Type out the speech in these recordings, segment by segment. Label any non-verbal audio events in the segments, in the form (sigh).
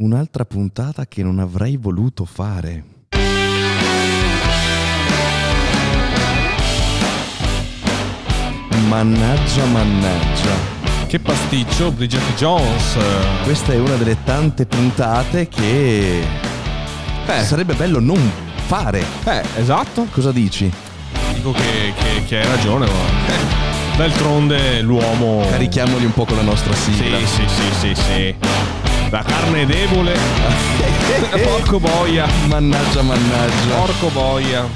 un'altra puntata che non avrei voluto fare. Mannaggia, mannaggia. Che pasticcio, Bridget Jones. Questa è una delle tante puntate che Eh. sarebbe bello non fare. Eh, esatto. Cosa dici? Dico che, che- che hai ragione, ma... eh, D'altronde l'uomo... Carichiamoli un po' con la nostra Sì, sigla. sì, sì, sì, sì. La carne è debole. (laughs) Porco boia. Mannaggia, mannaggia. Porco boia.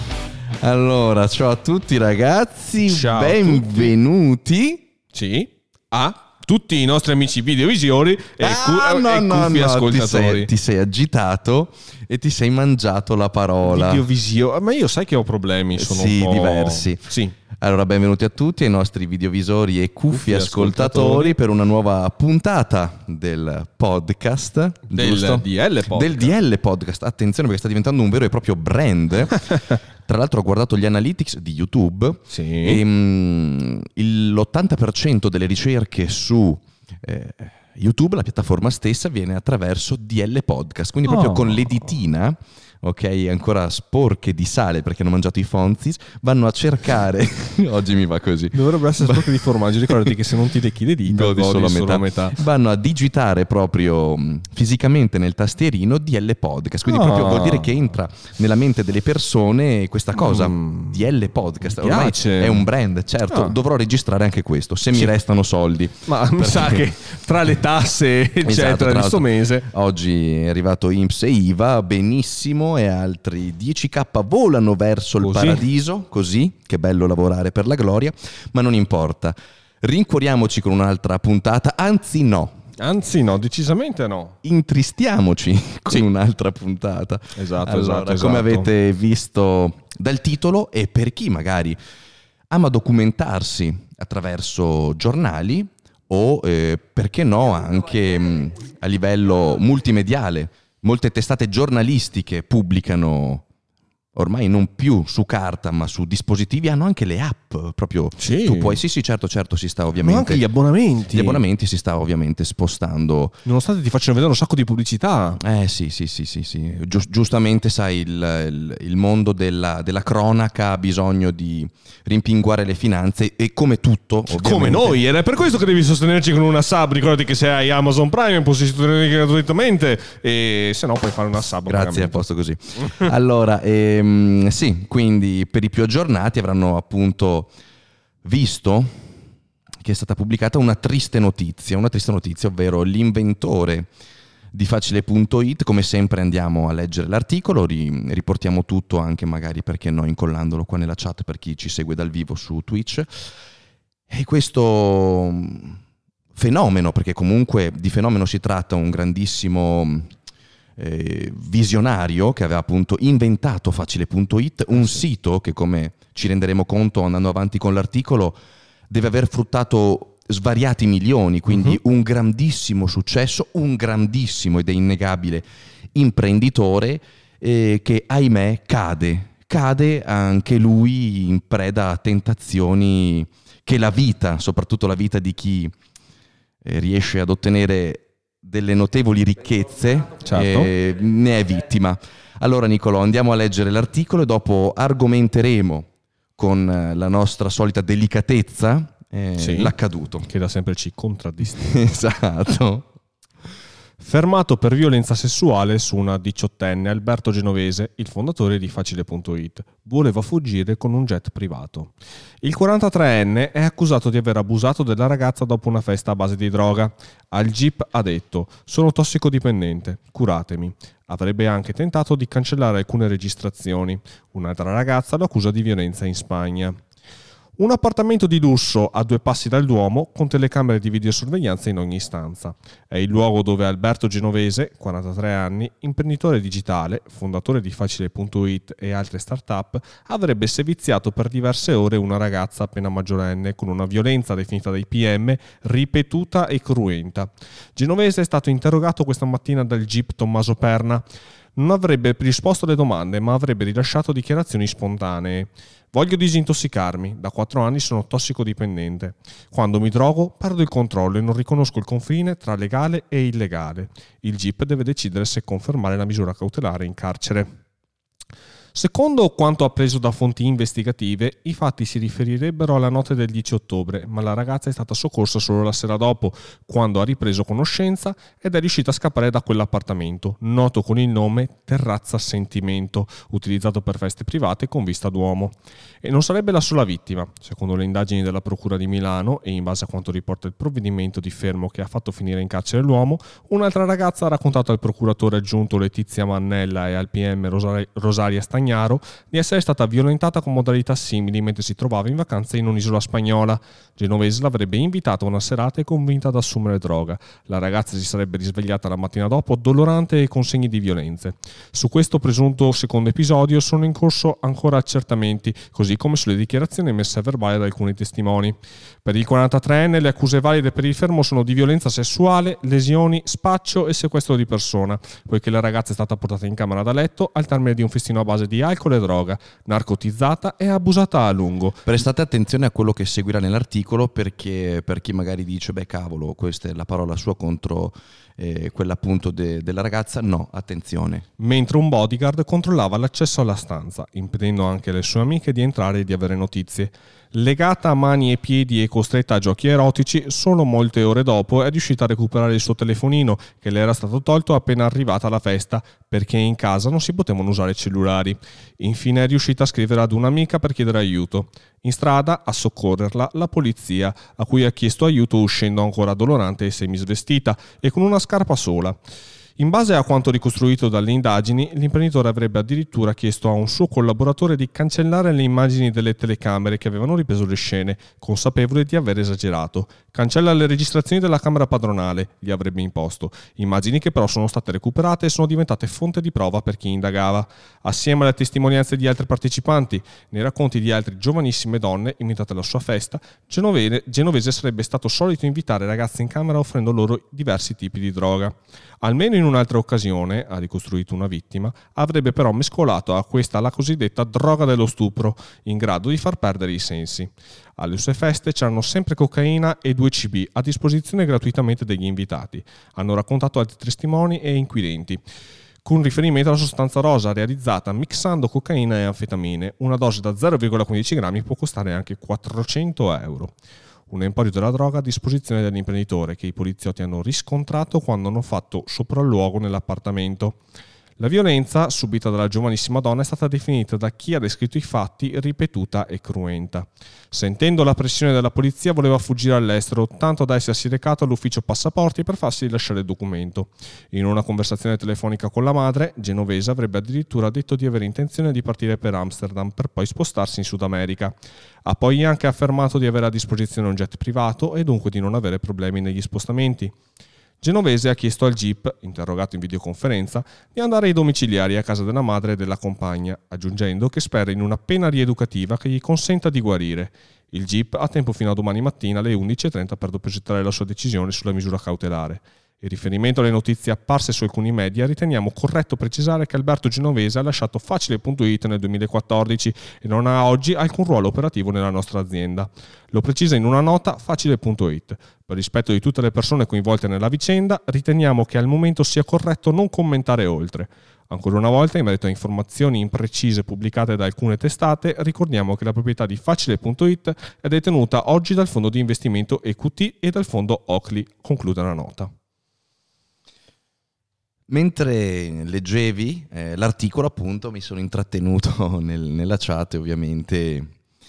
Allora, ciao a tutti ragazzi, Ciao a benvenuti. Sì. A tutti i nostri amici videovisori e, cu- Ah, no, e no, no, ti ascoltatori. sei, ti sei agitato e ti sei mangiato la parola. Videovisio... Ma io sai che ho problemi, sono Sì, diversi. Sì. Allora, benvenuti a tutti ai nostri videovisori e cuffi, ascoltatori, ascoltatori. per una nuova puntata del podcast. Del giusto? DL podcast. Del DL podcast. Attenzione perché sta diventando un vero e proprio brand. (laughs) Tra l'altro ho guardato gli analytics di YouTube Sì. e il- l'80% delle ricerche su eh, YouTube, la piattaforma stessa, viene attraverso DL Podcast, quindi proprio Oh. con l'editina, ok, ancora sporche di sale perché hanno mangiato i fonzis, vanno a cercare, (laughs) oggi mi va così, Dovrebbero essere sporchi di (laughs) formaggio. Ricordati che se non ti lecchi le dita, Godi godi solo a metà. vanno a digitare proprio mh, fisicamente nel tastierino DL Podcast. Quindi Ah. proprio vuol dire che entra nella mente delle persone questa cosa, Mm. DL Podcast. Mi Ormai piace. è un brand, certo, Ah. dovrò registrare anche questo, se mi restano soldi. Ma mi sa che (laughs) tra le tasse, eccetera, Esatto, tra di l'altro, sto mese. Oggi è arrivato IMSS e IVA, benissimo, e altri 10k volano verso il Così? paradiso, così, che bello lavorare per la gloria, ma non importa. Rincuoriamoci con un'altra puntata, anzi no, Anzi, no, decisamente no. intristiamoci (laughs) con Sì. un'altra puntata. Esatto, Allora, esatto, come esatto. avete visto dal titolo e per chi magari ama documentarsi attraverso giornali o eh, perché no anche mh, a livello multimediale, molte testate giornalistiche pubblicano ormai non più su carta ma su dispositivi hanno anche le app proprio Sì. tu puoi sì sì certo certo si sta Ma ovviamente anche gli abbonamenti. gli abbonamenti si sta ovviamente spostando Nonostante ti facciano vedere un sacco di pubblicità. eh sì, sì, sì, sì, sì. Gius- giustamente sai, il, il- il mondo della, della cronaca ha bisogno di rimpinguare le finanze e come tutto, ovviamente. Come noi, ed è per questo che devi sostenerci con una sub. Ricordati che se hai Amazon Prime puoi sostenerci gratuitamente e se no puoi fare una sub. Grazie, a posto così. allora, ehm, sì, quindi per i più aggiornati avranno appunto visto che è stata pubblicata una triste notizia, una triste notizia, ovvero l'inventore di facile.it, come sempre andiamo a leggere l'articolo, ri- riportiamo tutto anche magari perché no incollandolo qua nella chat per chi ci segue dal vivo su Twitch. E questo mm, fenomeno, perché comunque di fenomeno si tratta, un grandissimo mm, eh, visionario che aveva appunto inventato facile.it, un sito che come ci renderemo conto andando avanti con l'articolo deve aver fruttato svariati milioni, quindi un grandissimo successo, un grandissimo ed è innegabile imprenditore eh, che ahimè cade, cade anche lui in preda a tentazioni che la vita, soprattutto la vita di chi eh, riesce ad ottenere delle notevoli ricchezze, Certo. eh, ne è vittima. Allora Nicolò, andiamo a leggere l'articolo e dopo argomenteremo con eh, la nostra solita delicatezza eh, Sì. l'accaduto. Che da sempre ci contraddistingue. (laughs) esatto. Fermato per violenza sessuale su una diciottenne, Alberto Genovese, il fondatore di Facile.it, voleva fuggire con un jet privato. Il 43enne è accusato di aver abusato della ragazza dopo una festa a base di droga. Al GIP ha detto: Sono tossicodipendente, curatemi. Avrebbe anche tentato di cancellare alcune registrazioni. Un'altra ragazza lo accusa di violenza in Spagna. Un appartamento di lusso a due passi dal Duomo con telecamere di videosorveglianza in ogni stanza. È il luogo dove Alberto Genovese, 43 anni, imprenditore digitale, fondatore di Facile.it e altre start-up, avrebbe seviziato per diverse ore una ragazza appena maggiorenne con una violenza definita dai PM ripetuta e cruenta. Genovese è stato interrogato questa mattina dal GIP Tommaso Perna. Non avrebbe risposto alle domande, ma avrebbe rilasciato dichiarazioni spontanee. Voglio disintossicarmi, da quattro anni sono tossicodipendente. Quando mi drogo perdo il controllo e non riconosco il confine tra legale e illegale. Il GIP deve decidere se confermare la misura cautelare in carcere. Secondo quanto appreso da fonti investigative, i fatti si riferirebbero alla notte del 10 ottobre, ma la ragazza è stata soccorsa solo la sera dopo, quando ha ripreso conoscenza ed è riuscita a scappare da quell'appartamento, noto con il nome Terrazza Sentimento, utilizzato per feste private con vista d'uomo. E non sarebbe la sola vittima. Secondo le indagini della Procura di Milano e in base a quanto riporta il provvedimento di fermo che ha fatto finire in carcere l'uomo, un'altra ragazza ha raccontato al procuratore aggiunto Letizia Mannella e al PM Rosaria Stagnini Spagnaro di essere stata violentata con modalità simili mentre si trovava in vacanza in un'isola spagnola. Genovese l'avrebbe invitata a una serata e convinta ad assumere droga. La ragazza si sarebbe risvegliata la mattina dopo dolorante e con segni di violenze. Su questo presunto secondo episodio sono in corso ancora accertamenti, così come sulle dichiarazioni messe a verbale da alcuni testimoni. Per il 43enne le accuse valide per il fermo sono di violenza sessuale, lesioni, spaccio e sequestro di persona, poiché la ragazza è stata portata in camera da letto al termine di un festino a base di alcol e droga, narcotizzata e abusata a lungo. Prestate attenzione a quello che seguirà nell'articolo perché per chi magari dice, beh cavolo, questa è la parola sua contro eh, quella appunto de- della ragazza, no, attenzione. Mentre un bodyguard controllava l'accesso alla stanza, impedendo anche alle sue amiche di entrare e di avere notizie. Legata a mani e piedi e costretta a giochi erotici, solo molte ore dopo è riuscita a recuperare il suo telefonino che le era stato tolto appena arrivata alla festa perché in casa non si potevano usare cellulari. Infine è riuscita a scrivere ad un'amica per chiedere aiuto. In strada, a soccorrerla, la polizia, a cui ha chiesto aiuto uscendo ancora dolorante e semisvestita e con una scarpa sola. In base a quanto ricostruito dalle indagini, l'imprenditore avrebbe addirittura chiesto a un suo collaboratore di cancellare le immagini delle telecamere che avevano ripreso le scene, consapevole di aver esagerato. Cancella le registrazioni della camera padronale, gli avrebbe imposto, immagini che però sono state recuperate e sono diventate fonte di prova per chi indagava. Assieme alle testimonianze di altri partecipanti, nei racconti di altre giovanissime donne imitate alla sua festa, Genovese, Genovese sarebbe stato solito invitare ragazze in camera offrendo loro diversi tipi di droga. Almeno in un'altra occasione, ha ricostruito una vittima, avrebbe però mescolato a questa la cosiddetta droga dello stupro, in grado di far perdere i sensi. Alle sue feste c'erano sempre cocaina e 2 CB a disposizione gratuitamente degli invitati, hanno raccontato altri testimoni e inquirenti con riferimento alla sostanza rosa realizzata mixando cocaina e anfetamine. Una dose da 0,15 grammi può costare anche 400 euro un emporio della droga a disposizione dell'imprenditore che i poliziotti hanno riscontrato quando hanno fatto sopralluogo nell'appartamento. La violenza subita dalla giovanissima donna è stata definita da chi ha descritto i fatti ripetuta e cruenta. Sentendo la pressione della polizia voleva fuggire all'estero, tanto da essersi recato all'ufficio passaporti per farsi rilasciare il documento. In una conversazione telefonica con la madre, Genovese avrebbe addirittura detto di avere intenzione di partire per Amsterdam per poi spostarsi in Sud America. Ha poi anche affermato di avere a disposizione un jet privato e dunque di non avere problemi negli spostamenti. Genovese ha chiesto al GIP, interrogato in videoconferenza, di andare ai domiciliari a casa della madre e della compagna, aggiungendo che spera in una pena rieducativa che gli consenta di guarire. Il GIP ha tempo fino a domani mattina alle 11.30 per depositare la sua decisione sulla misura cautelare. In riferimento alle notizie apparse su alcuni media, riteniamo corretto precisare che Alberto Genovese ha lasciato Facile.it nel 2014 e non ha oggi alcun ruolo operativo nella nostra azienda. Lo precisa in una nota Facile.it. Per rispetto di tutte le persone coinvolte nella vicenda, riteniamo che al momento sia corretto non commentare oltre. Ancora una volta, in merito a informazioni imprecise pubblicate da alcune testate, ricordiamo che la proprietà di Facile.it è detenuta oggi dal fondo di investimento EQT e dal fondo Oakley, conclude la nota. Mentre leggevi eh, l'articolo, appunto, mi sono intrattenuto (laughs) nel, nella chat e ovviamente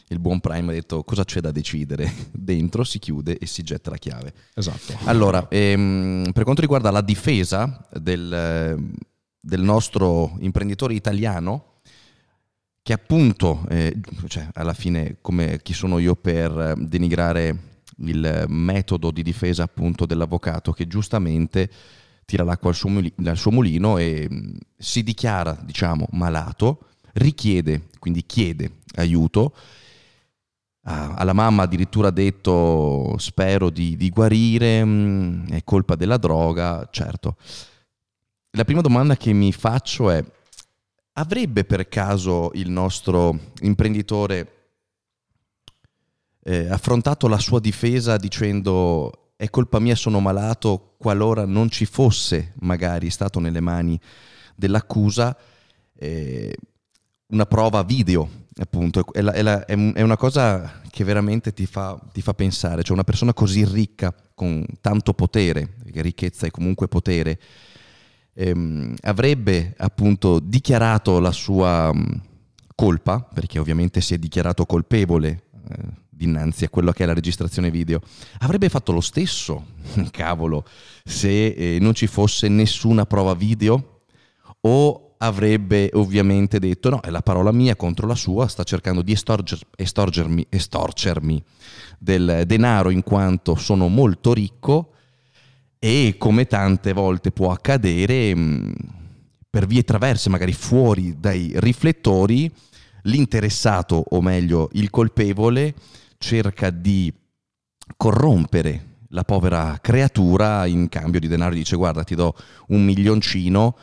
il buon Prime ha detto cosa c'è da decidere. (laughs) Dentro si chiude e si getta la chiave. Esatto. Allora, ehm, per quanto riguarda la difesa del, del nostro imprenditore italiano, che appunto, eh, cioè, alla fine, come chi sono io per denigrare il metodo di difesa appunto dell'avvocato che giustamente tira l'acqua al suo, al suo mulino e mm, si dichiara, diciamo, malato, richiede, quindi chiede aiuto. alla mamma addirittura ha detto spero di, di guarire, mm, è colpa della droga, certo. la prima domanda che mi faccio è, avrebbe per caso il nostro imprenditore eh, affrontato la sua difesa dicendo è colpa mia, sono malato, qualora non ci fosse magari stato nelle mani dell'accusa eh, una prova video, appunto, è, la, è, la, è, una cosa che veramente ti fa, ti fa, pensare, cioè una persona così ricca, con tanto potere, ricchezza è comunque potere, ehm, avrebbe appunto dichiarato la sua mm, colpa, perché ovviamente si è dichiarato colpevole eh, dinanzi a quello che è la registrazione video, avrebbe fatto lo stesso, (laughs) cavolo, se eh, non ci fosse nessuna prova video o avrebbe ovviamente detto no, è la parola mia contro la sua, sta cercando di estorger, estorgermi, estorcermi del denaro in quanto sono molto ricco e come tante volte può accadere mm, per vie traverse, magari fuori dai riflettori, l'interessato o meglio il colpevole cerca di corrompere la povera creatura in cambio di denaro dice guarda ti do un milioncino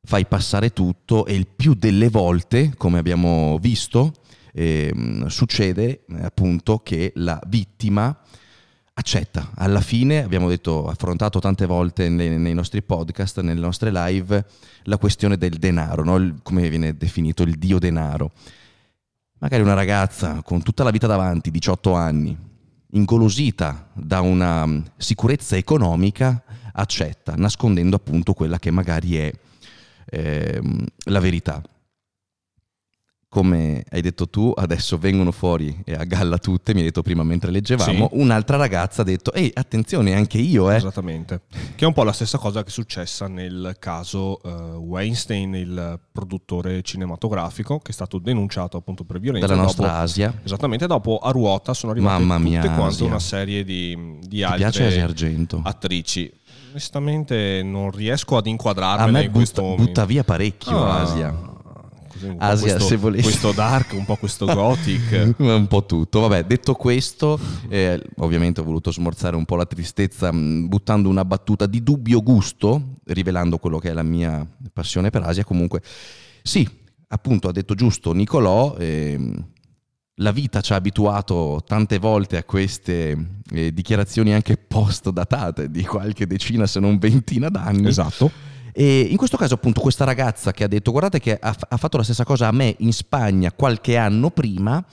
fai passare tutto e il più delle volte come abbiamo visto eh, succede appunto che la vittima accetta. Alla fine abbiamo detto, affrontato tante volte nei, nei, nostri podcast, nelle nostre live, la questione del denaro, no? il, come viene definito il dio denaro. Magari una ragazza con tutta la vita davanti, 18 anni, ingolosita da una mm, sicurezza economica, accetta, nascondendo appunto quella che magari è eh, la verità come hai detto tu, adesso vengono fuori e a galla tutte, mi hai detto prima mentre leggevamo, sì. un'altra ragazza ha detto, ehi attenzione anche io eh. Esattamente, che è un po' la stessa cosa che è successa nel caso uh, Weinstein, il produttore cinematografico, che è stato denunciato appunto per violenza. Dalla nostra dopo, Asia. Esattamente, dopo a ruota sono arrivate Mamma tutte quante una serie di, di altre attrici onestamente non riesco ad inquadrarmi. A me butta, butta, via parecchio ah, Asia Asia, questo, se volessi. Questo dark, un po' questo gothic. (laughs) un po' tutto. Vabbè, detto questo, eh, ovviamente ho voluto smorzare un po' la tristezza mm, buttando una battuta di dubbio gusto, rivelando quello che è la mia passione per Asia. Comunque, sì, appunto ha detto giusto Nicolò. Eh, la vita ci ha abituato tante volte a queste eh, dichiarazioni anche post-datate di qualche decina se non ventina d'anni. Esatto e in questo caso appunto questa ragazza che ha detto guardate che ha, ha fatto la stessa cosa a me in Spagna qualche anno prima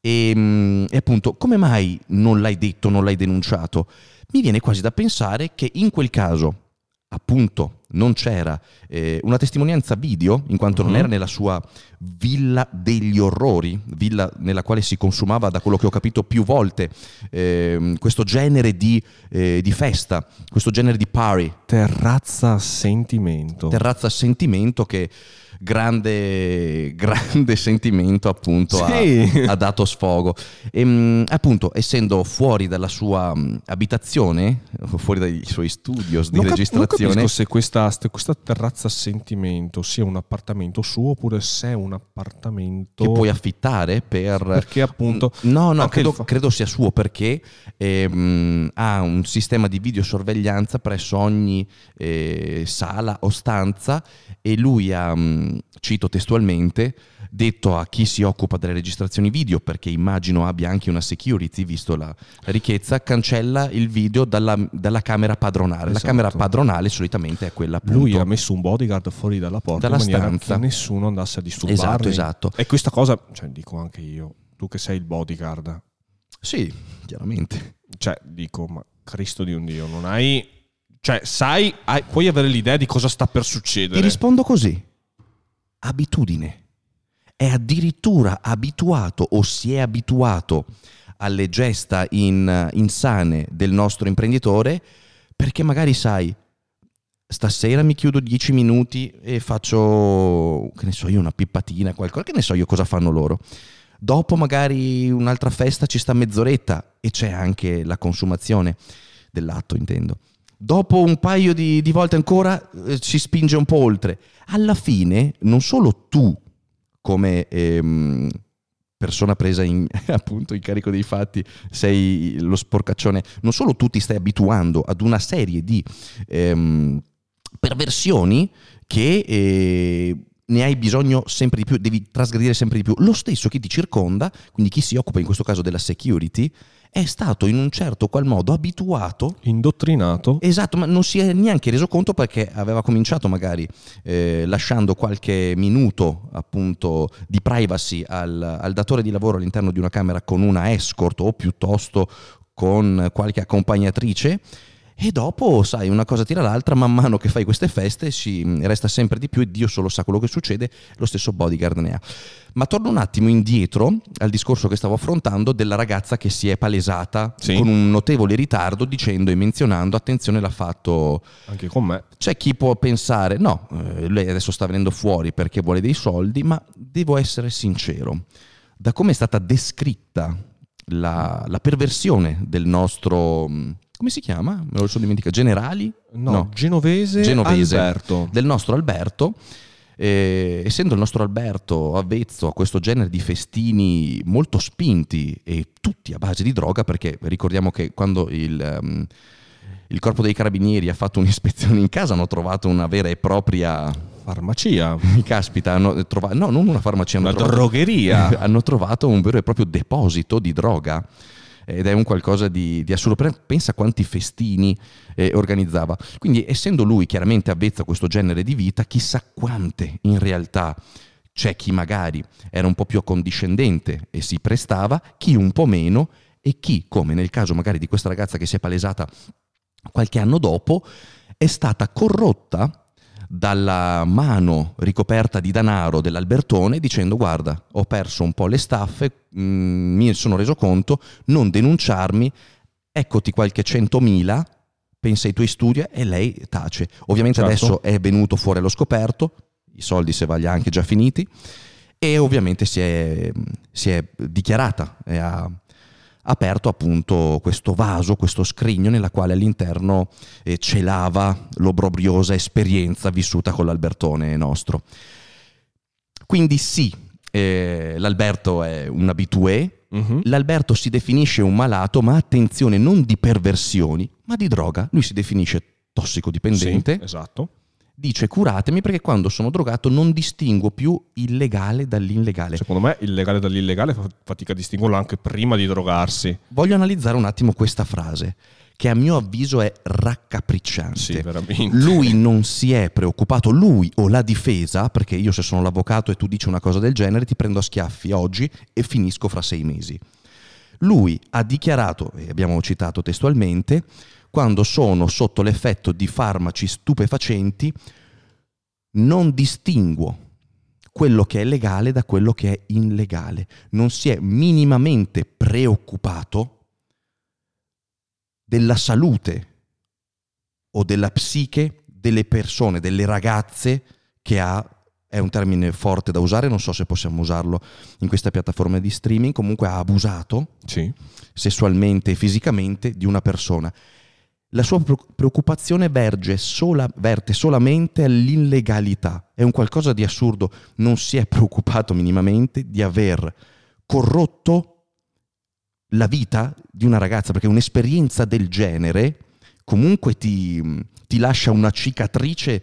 e, mm, e appunto come mai non l'hai detto, non l'hai denunciato? Mi viene quasi da pensare che in quel caso appunto non c'era eh, una testimonianza video, in quanto uh-huh. non mhm. era nella sua villa degli orrori, villa nella quale si consumava, da quello che ho capito più volte, eh, questo genere di, eh, di, festa, questo genere di party. Terrazza sentimento. Terrazza sentimento che grande, grande sentimento appunto sì. ha, ha, dato sfogo. E, ehm, appunto, essendo fuori dalla sua abitazione, fuori dai suoi studios di non registrazione... Non capisco se questa, questa terrazza sentimento sia un appartamento suo oppure se è un appartamento... Che puoi affittare per... Perché appunto... No, no, credo, fa... credo, sia suo perché ehm, ha un sistema di videosorveglianza presso ogni eh, sala o stanza e lui ha cito testualmente, detto a chi si occupa delle registrazioni video, perché immagino abbia anche una security, visto la, ricchezza, cancella il video dalla, dalla camera padronale. Esatto. La camera padronale solitamente è quella appunto... Lui ha messo un bodyguard fuori dalla porta dalla in stanza. che nessuno andasse a disturbarli. Esatto, esatto. E questa cosa, cioè dico anche io, tu che sei il bodyguard. Sì, chiaramente. Cioè, dico, ma Cristo di un Dio, non hai... Cioè, sai, hai, puoi avere l'idea di cosa sta per succedere. Ti rispondo così abitudine. È addirittura abituato o si è abituato alle gesta in, insane del nostro imprenditore perché magari sai, stasera mi chiudo dieci minuti e faccio, che ne so io, una pippatina, qualcosa, che ne so io cosa fanno loro. Dopo magari un'altra festa ci sta mezz'oretta e c'è anche la consumazione dell'atto, intendo. Dopo un paio di, di volte ancora eh, si spinge un po' oltre. Alla fine, non solo tu, come ehm, persona presa in, (laughs) appunto in carico dei fatti, sei lo sporcaccione, non solo tu ti stai abituando ad una serie di ehm, perversioni che eh, ne hai bisogno sempre di più, devi trasgredire sempre di più. Lo stesso chi ti circonda, quindi chi si occupa in questo caso della security, è stato in un certo qual modo abituato. Indottrinato. Esatto, ma non si è neanche reso conto perché aveva cominciato magari eh, lasciando qualche minuto appunto di privacy al, al datore di lavoro all'interno di una camera con una escort o piuttosto con qualche accompagnatrice e dopo, sai, una cosa tira l'altra, man mano che fai queste feste si resta sempre di più e Dio solo sa quello che succede, lo stesso bodyguard ne ha. Ma torno un attimo indietro al discorso che stavo affrontando della ragazza che si è palesata Sì. con un notevole ritardo dicendo e menzionando, attenzione l'ha fatto... Anche con me. C'è chi può pensare, no, eh, lei adesso sta venendo fuori perché vuole dei soldi, ma devo essere sincero, da come è stata descritta la, la perversione del nostro... come si chiama? Me lo sono dimenticato. Generali? No, Genovese, Genovese. Alberto. Del nostro Alberto. eh, essendo il nostro Alberto avvezzo a questo genere di festini molto spinti e tutti a base di droga, perché ricordiamo che quando il, ehm, il corpo dei carabinieri ha fatto un'ispezione in casa hanno trovato una vera e propria Farmacia. (laughs) caspita, hanno trovato, no, non una farmacia, hanno Una trovato, drogheria. (laughs) hanno trovato un vero e proprio deposito di droga ed è un qualcosa di, di assurdo. Pensa quanti festini eh, organizzava. Quindi, essendo lui chiaramente avvezzo a questo genere di vita, chissà quante in realtà c'è chi magari era un po' più accondiscendente e si prestava, chi un po' meno e chi, come nel caso magari di questa ragazza che si è palesata qualche anno dopo, è stata corrotta dalla mano ricoperta di denaro dell'Albertone dicendo guarda ho perso un po' le staffe, mm, mi sono reso conto, non denunciarmi, eccoti qualche centomila, pensa ai tuoi studi e lei tace. Ovviamente Certo. adesso è venuto fuori allo scoperto, i soldi se va li ha anche già finiti e ovviamente si è, si è dichiarata e ha aperto appunto questo vaso, questo scrigno nella quale all'interno eh, celava l'obbrobriosa esperienza vissuta con l'Albertone nostro. Quindi sì, eh, l'Alberto è un abitué, Mhm. l'Alberto si definisce un malato, ma attenzione, non di perversioni, ma di droga. Lui si definisce tossicodipendente, Sì, esatto. Dice curatemi perché quando sono drogato non distingo più il legale dall'illegale. Secondo me il legale dall'illegale fa fatica a distinguerlo anche prima di drogarsi. Voglio analizzare un attimo questa frase, che a mio avviso è raccapricciante. Sì, veramente. Lui non si è preoccupato, lui o la difesa, perché io se sono l'avvocato e tu dici una cosa del genere ti prendo a schiaffi oggi e finisco fra sei mesi. Lui ha dichiarato, e abbiamo citato testualmente, quando sono sotto l'effetto di farmaci stupefacenti non distinguo quello che è legale da quello che è illegale. Non si è minimamente preoccupato della salute o della psiche delle persone, delle ragazze che ha, è un termine forte da usare, non so se possiamo usarlo in questa piattaforma di streaming, comunque ha abusato Sì. sessualmente e fisicamente di una persona. La sua pre- preoccupazione sola- verte solamente all'illegalità. È un qualcosa di assurdo. Non si è preoccupato minimamente di aver corrotto la vita di una ragazza, perché un'esperienza del genere comunque ti, ti lascia una cicatrice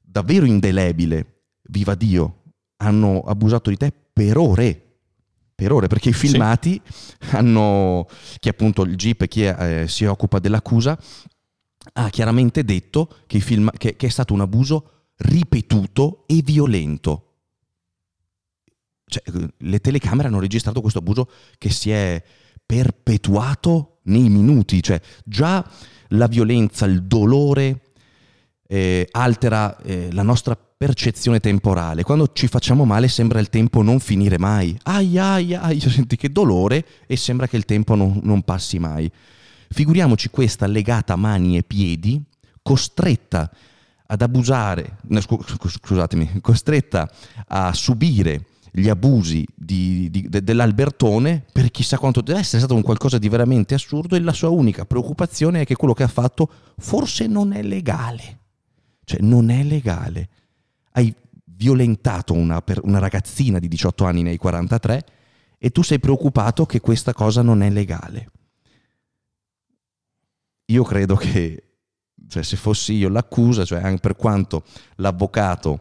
davvero indelebile. Viva Dio, hanno abusato di te per ore. Per ore, perché i Sì. filmati hanno, chi appunto il GIP, chi è, eh, si occupa dell'accusa, ha chiaramente detto che, i film- che- che è stato un abuso ripetuto e violento. Cioè, le telecamere hanno registrato questo abuso che si è perpetuato nei minuti, cioè già la violenza, il dolore eh, altera eh, la nostra percezione temporale. Quando ci facciamo male sembra il tempo non finire mai. Ai ai ai, senti che dolore e sembra che il tempo non, non passi mai. Figuriamoci questa legata a mani e piedi, costretta ad abusare, no, scu- scu- scusatemi, costretta a subire gli abusi di- di- de- dell'Albertone per chissà quanto deve essere stato un qualcosa di veramente assurdo e la sua unica preoccupazione è che quello che ha fatto forse non è legale. Cioè non è legale. Hai violentato una, una ragazzina di 18 anni nei 43 e tu sei preoccupato che questa cosa non è legale. Io credo che cioè se fossi io l'accusa, cioè anche per quanto l'avvocato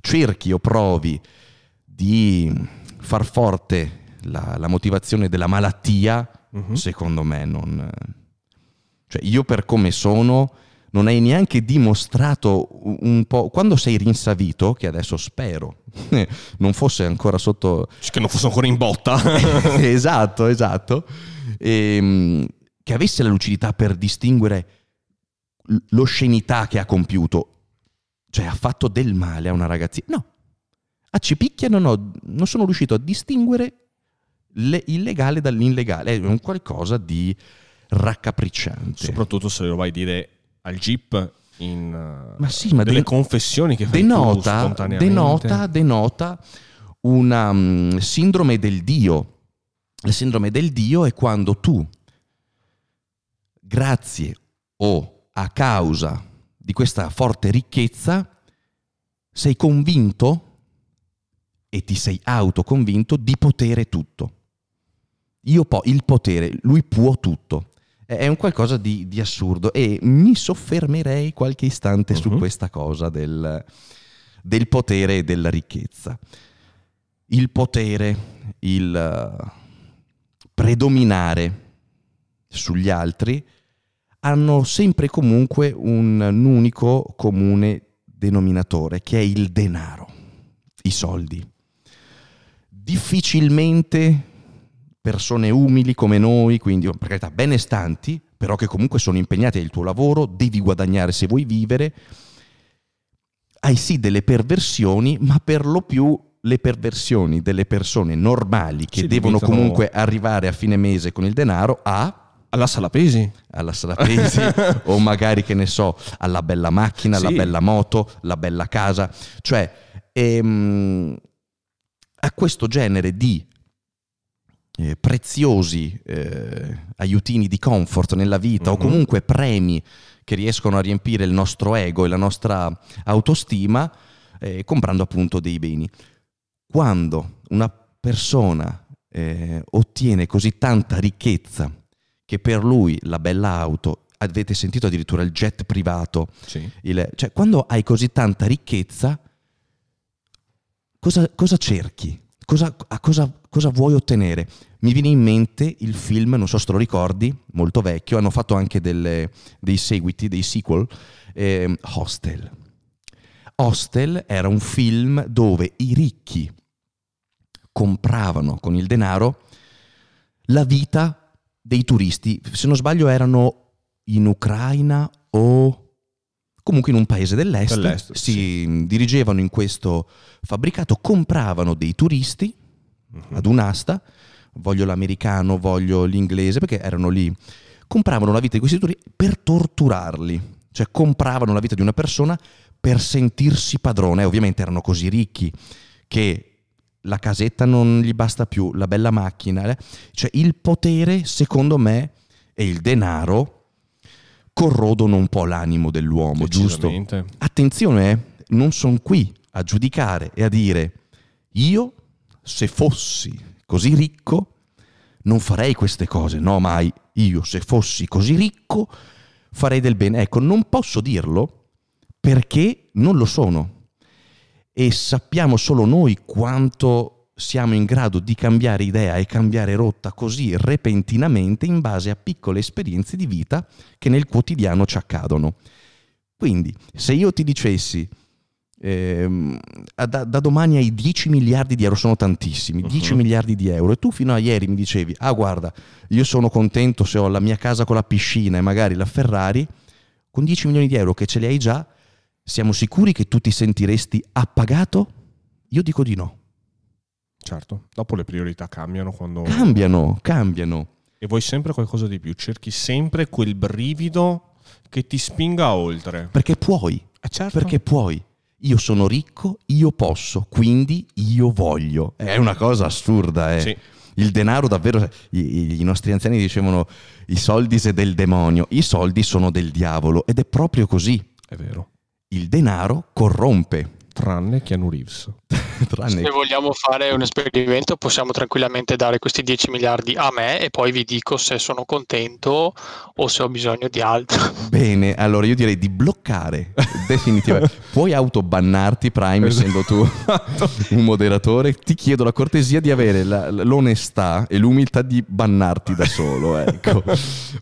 cerchi o provi di far forte la, la motivazione della malattia, uh-huh. secondo me non... Cioè io per come sono non hai neanche dimostrato un po'... Quando sei rinsavito, che adesso spero non fosse ancora sotto... Che non fosse ancora in botta. (laughs) esatto, esatto. E, ehm, che avesse la lucidità per distinguere l'oscenità che ha compiuto. Cioè ha fatto del male a una ragazzina. No. A Cipicchia non, ho, non sono riuscito a distinguere il legale dall'illegale. È un qualcosa di raccapricciante. Soprattutto se lo vai a dire al GIP in ma sì, ma delle den- confessioni che fai denota, denota, denota una um, sindrome del Dio. La sindrome del Dio è quando tu, grazie o a causa di questa forte ricchezza, sei convinto e ti sei autoconvinto di potere tutto. Io po- il potere, lui può tutto. È un qualcosa di, di assurdo e mi soffermerei qualche istante uh-huh. su mhm. questa cosa del, del, potere e della ricchezza. Il potere, il uh, predominare sugli altri hanno sempre comunque un, un unico comune denominatore che è il denaro, i soldi. Difficilmente persone umili come noi, quindi per carità benestanti, però che comunque sono impegnati nel tuo lavoro, devi guadagnare se vuoi vivere, hai sì delle perversioni, ma per lo più le perversioni delle persone normali che si devono diventano... comunque arrivare a fine mese con il denaro a alla sala pesi. Alla sala pesi, (laughs) o magari che ne so, alla bella macchina, sì. alla bella moto, la bella casa. Cioè, ehm, a questo genere di eh, preziosi eh, aiutini di comfort nella vita uh-huh. o mhm. comunque premi che riescono a riempire il nostro ego e la nostra autostima eh, comprando appunto dei beni. Quando una persona eh, ottiene così tanta ricchezza che per lui la bella auto, avete sentito addirittura il jet privato, sì. il, cioè quando hai così tanta ricchezza, cosa, cosa cerchi? Cosa, cosa, cosa, vuoi ottenere? Mi viene in mente il film, non so se lo ricordi, molto vecchio, hanno fatto anche delle, dei seguiti, dei sequel, eh, Hostel. Hostel era un film dove i ricchi compravano con il denaro la vita dei turisti, se non sbaglio erano in Ucraina o comunque in un paese dell'est, dell'est si sì. dirigevano in questo fabbricato, compravano dei turisti uh-huh. ad un'asta, voglio l'americano, voglio l'inglese, perché erano lì, compravano la vita di questi turisti per torturarli, cioè compravano la vita di una persona per sentirsi padrone, ovviamente erano così ricchi che la casetta non gli basta più, la bella macchina, eh? cioè il potere secondo me e il denaro corrodono un po' l'animo dell'uomo, giusto? Attenzione, eh, non sono qui a giudicare e a dire io se fossi così ricco non farei queste cose, no mai, io se fossi così ricco farei del bene. Ecco, non posso dirlo perché non lo sono e sappiamo solo noi quanto siamo in grado di cambiare idea e cambiare rotta così repentinamente in base a piccole esperienze di vita che nel quotidiano ci accadono. Quindi, se io ti dicessi eh, da, da, domani hai 10 miliardi di euro, sono tantissimi, 10 uh-huh. miliardi di euro, e tu fino a ieri mi dicevi, ah guarda, io sono contento se ho la mia casa con la piscina e magari la Ferrari, con 10 milioni di euro che ce li hai già, siamo sicuri che tu ti sentiresti appagato? Io dico di no. Certo, dopo le priorità cambiano quando... Cambiano, cambiano. E vuoi sempre qualcosa di più, cerchi sempre quel brivido che ti spinga oltre. Perché puoi, eh certo. perché puoi. Io sono ricco, io posso, quindi io voglio. È una cosa assurda, eh. Sì. Il denaro davvero, i, i, nostri anziani dicevano i soldi se del demonio, i soldi sono del diavolo ed è proprio così. È vero. Il denaro corrompe. Tranne Keanu Reeves. (laughs) Tranne... Se vogliamo fare un esperimento possiamo tranquillamente dare questi 10 miliardi a me e poi vi dico se sono contento o se ho bisogno di altro. (laughs) Bene, allora io direi di bloccare definitivamente. (laughs) Puoi autobannarti Prime essendo tu un moderatore. Ti chiedo la cortesia di avere la, l'onestà e l'umiltà di bannarti da solo. Ecco.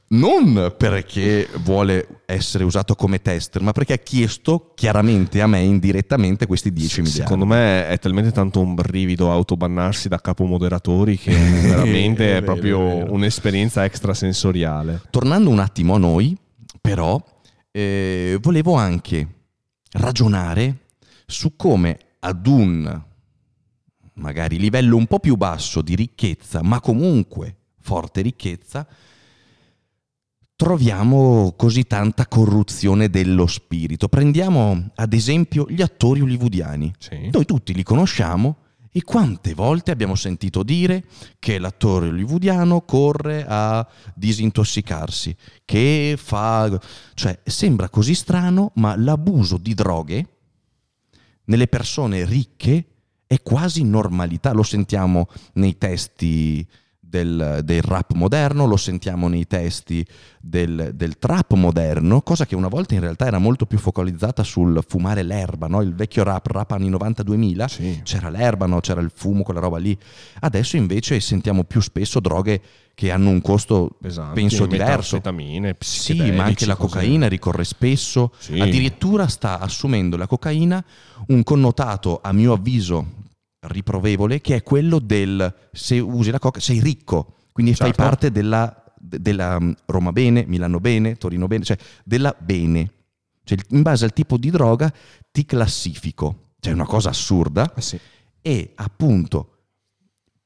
Non perché vuole essere usato come tester, ma perché ha chiesto chiaramente a me indirettamente questi 10 miliardi. Secondo me è talmente tanto un brivido autobannarsi da capo moderatori che (laughs) veramente è, proprio un'esperienza extrasensoriale. Tornando un attimo a noi, però, eh, volevo anche ragionare su come ad un magari livello un po' più basso di ricchezza, ma comunque forte ricchezza, troviamo così tanta corruzione dello spirito. Prendiamo ad esempio gli attori hollywoodiani. Sì. Noi tutti li conosciamo e quante volte abbiamo sentito dire che l'attore hollywoodiano corre a disintossicarsi, che fa... cioè sembra così strano, ma l'abuso di droghe nelle persone ricche è quasi normalità, lo sentiamo nei testi del, del, rap moderno, lo sentiamo nei testi del, del, trap moderno, cosa che una volta in realtà era molto più focalizzata sul fumare l'erba, no? il vecchio rap, rap anni 90-2000, sì. c'era l'erba, no? c'era il fumo, quella roba lì. Adesso invece sentiamo più spesso droghe che hanno un costo, Pesanti, penso, diverso. Sì, ma anche la cocaina ricorre spesso, sì. addirittura sta assumendo la cocaina un connotato, a mio avviso, riprovevole che è quello del se usi la coca sei ricco, quindi certo. fai parte della, della, mm, Roma bene, Milano bene, Torino bene, cioè della bene. Cioè, in base al tipo di droga ti classifico, cioè è una cosa assurda. Eh sì. E appunto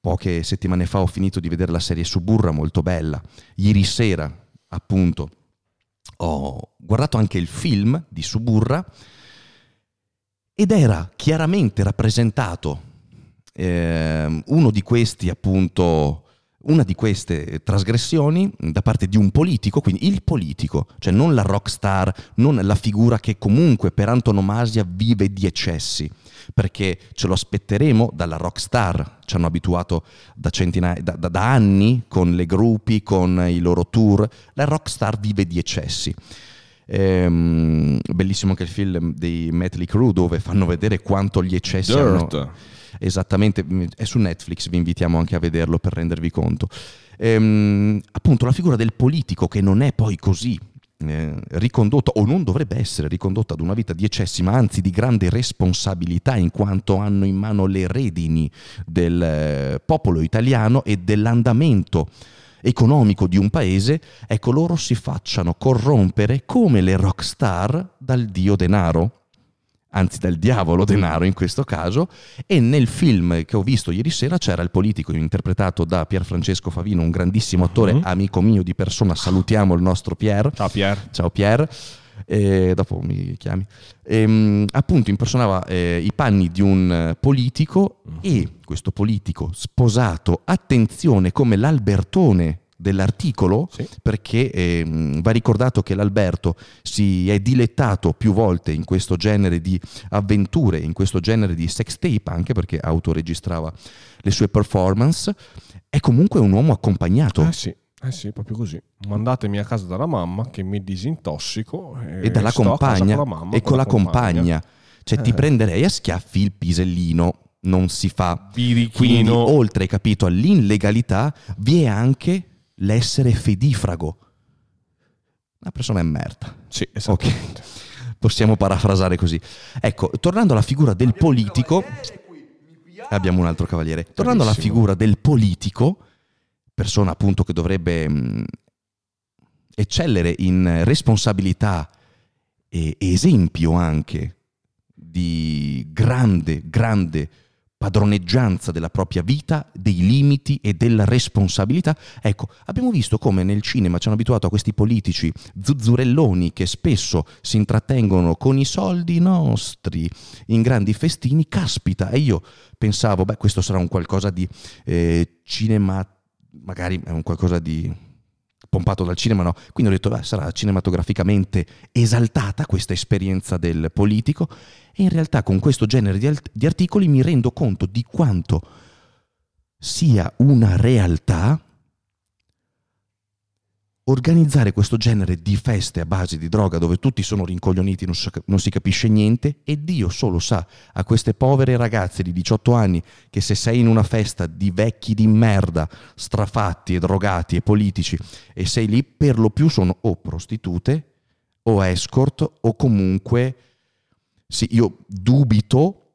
poche settimane fa ho finito di vedere la serie Suburra molto bella. Ieri sera appunto ho guardato anche il film di Suburra ed era chiaramente rappresentato eh, uno di questi appunto una di queste trasgressioni da parte di un politico, quindi il politico, cioè non la rock star, non la figura che comunque per antonomasia vive di eccessi, perché ce lo aspetteremo dalla rock star, ci hanno abituato da, centinaia, da, da, da anni con le gruppi, con i loro tour, la rock star vive di eccessi. Ehm, bellissimo anche il film dei Metley Crew dove fanno vedere quanto gli eccessi Dirt. hanno esattamente, è su Netflix, vi invitiamo anche a vederlo per rendervi conto. Ehm, appunto la figura del politico che non è poi così eh, ricondotta o non dovrebbe essere ricondotta ad una vita di eccessi, ma anzi di grande responsabilità in quanto hanno in mano le redini del eh, popolo italiano e dell'andamento economico di un paese, ecco loro si facciano corrompere come le rock star dal dio denaro anzi dal diavolo denaro in questo caso, e nel film che ho visto ieri sera c'era il politico interpretato da Pier Francesco Favino, un grandissimo attore, mm-hmm. amico mio di persona, salutiamo il nostro Pier. Ciao Pier. Ciao Pier. E dopo mi chiami. E, ehm, appunto impersonava eh, i panni di un politico mm-hmm. e questo politico sposato, attenzione, come l'Albertone dell'articolo sì. perché eh, va ricordato che l'Alberto si è dilettato più volte in questo genere di avventure, in questo genere di sex tape anche perché autoregistrava le sue performance, è comunque un uomo accompagnato. Eh sì. Eh sì, proprio così. Mandatemi a casa dalla mamma che mi disintossico e, e dalla compagna con e con, con la compagna. compagna. Cioè eh. ti prenderei a schiaffi il pisellino non si fa. Birichino. Quindi, oltre capito, all'illegalità, vi è anche l'essere fedifrago. Una persona è merda. Sì, esatto. Okay. Possiamo parafrasare così. Ecco, tornando alla figura del politico, abbiamo un altro cavaliere. Tornando alla figura del politico, persona appunto che dovrebbe mh, eccellere in responsabilità e esempio anche di grande, grande padroneggianza della propria vita, dei limiti e della responsabilità. Ecco, abbiamo visto come nel cinema ci hanno abituato a questi politici zuzzurelloni che spesso si intrattengono con i soldi nostri in grandi festini. Caspita, e io pensavo, beh, questo sarà un qualcosa di eh, cinema, magari è un qualcosa di pompato dal cinema, no? Quindi ho detto, beh, sarà cinematograficamente esaltata questa esperienza del politico e in realtà con questo genere di, alt- di articoli mi rendo conto di quanto sia una realtà organizzare questo genere di feste a base di droga dove tutti sono rincoglioniti, non, si capisce niente e Dio solo sa a queste povere ragazze di 18 anni che se sei in una festa di vecchi di merda, strafatti e drogati e politici e sei lì per lo più sono o prostitute o escort o comunque sì, io dubito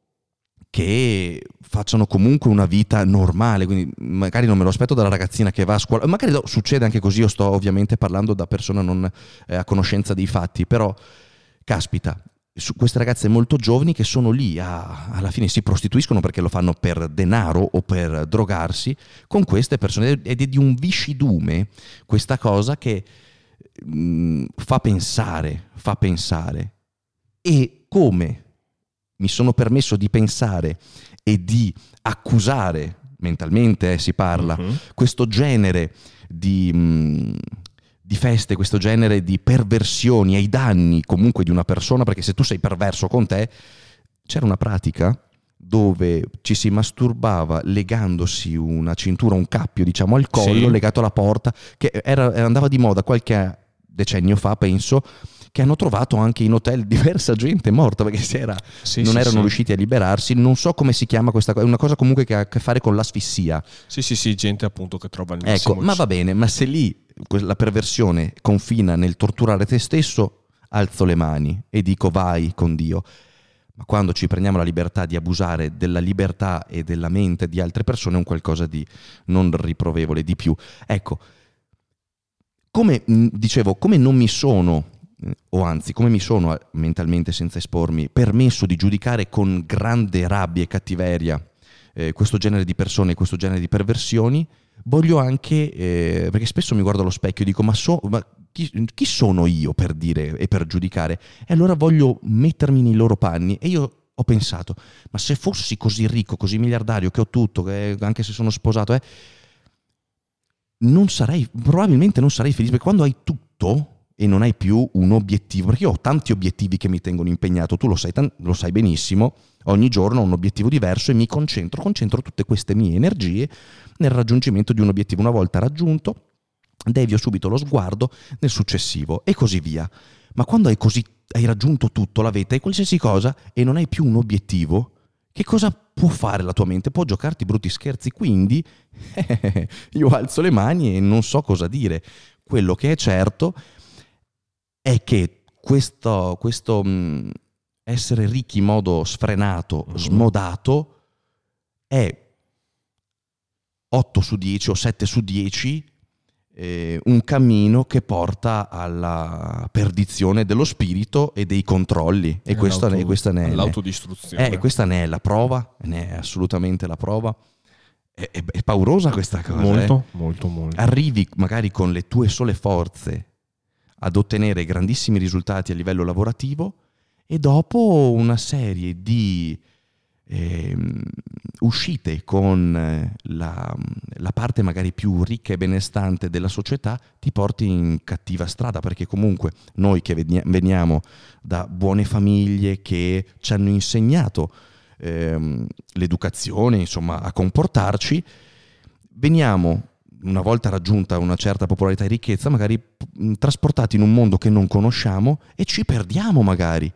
che facciano comunque una vita normale, quindi magari non me lo aspetto dalla ragazzina che va a scuola, magari succede anche così, io sto ovviamente parlando da persona non eh, a conoscenza dei fatti, però caspita, su queste ragazze molto giovani che sono lì, a, alla fine si prostituiscono perché lo fanno per denaro o per drogarsi, con queste persone ed è di un viscidume questa cosa che mh, mm, fa pensare, fa pensare. E come mi sono permesso di pensare e di accusare, mentalmente eh, si parla, uh-huh. questo genere di, mh, di, feste, questo genere di perversioni ai danni comunque di una persona, perché se tu sei perverso con te, c'era una pratica dove ci si masturbava legandosi una cintura, un cappio diciamo al collo, sì. legato alla porta, che era, andava di moda qualche decennio fa, penso, che hanno trovato anche in hotel diversa gente morta perché era, sì, non sì, erano sì. riusciti a liberarsi. Non so come si chiama questa cosa, è una cosa comunque che ha a che fare con l'asfissia. Sì, sì, sì, gente appunto che trova il Ecco, ma va bene, ma se lì la perversione confina nel torturare te stesso, alzo le mani e dico vai con Dio. Ma quando ci prendiamo la libertà di abusare della libertà e della mente di altre persone è un qualcosa di non riprovevole di più. Ecco, come dicevo, come non mi sono o anzi come mi sono mentalmente senza espormi permesso di giudicare con grande rabbia e cattiveria eh, questo genere di persone, questo genere di perversioni, voglio anche, eh, perché spesso mi guardo allo specchio e dico ma, so, ma chi, chi, sono io per dire e per giudicare? E allora voglio mettermi nei loro panni e io ho pensato, ma se fossi così ricco, così miliardario, che ho tutto, che anche se sono sposato, eh, non sarei, probabilmente non sarei felice, perché quando hai tutto e non hai più un obiettivo, perché io ho tanti obiettivi che mi tengono impegnato, tu lo sai, lo sai benissimo, ogni giorno ho un obiettivo diverso e mi concentro, concentro tutte queste mie energie nel raggiungimento di un obiettivo. Una volta raggiunto, devio subito lo sguardo nel successivo e così via. Ma quando hai, così, hai raggiunto tutto, la vita e qualsiasi cosa e non hai più un obiettivo, che cosa può fare la tua mente? Può giocarti brutti scherzi, quindi (laughs) io alzo le mani e non so cosa dire. Quello che è certo è che questo, questo mh, essere ricchi in modo sfrenato, mm-hmm. smodato, è 8 su 10 o 7 su 10 eh, un cammino che porta alla perdizione dello spirito e dei controlli. E questa, ne, questa ne è l'autodistruzione. Eh, questa ne è la prova, ne è assolutamente la prova. È, è, è paurosa questa cosa. Molto, eh? molto, molto. Arrivi magari con le tue sole forze ad ottenere grandissimi risultati a livello lavorativo e dopo una serie di eh, uscite con eh, la, la, parte magari più ricca e benestante della società ti porti in cattiva strada perché comunque noi che veniamo da buone famiglie che ci hanno insegnato ehm, l'educazione, insomma, a comportarci, veniamo una volta raggiunta una certa popolarità e ricchezza, magari trasportati in un mondo che non conosciamo e ci perdiamo magari.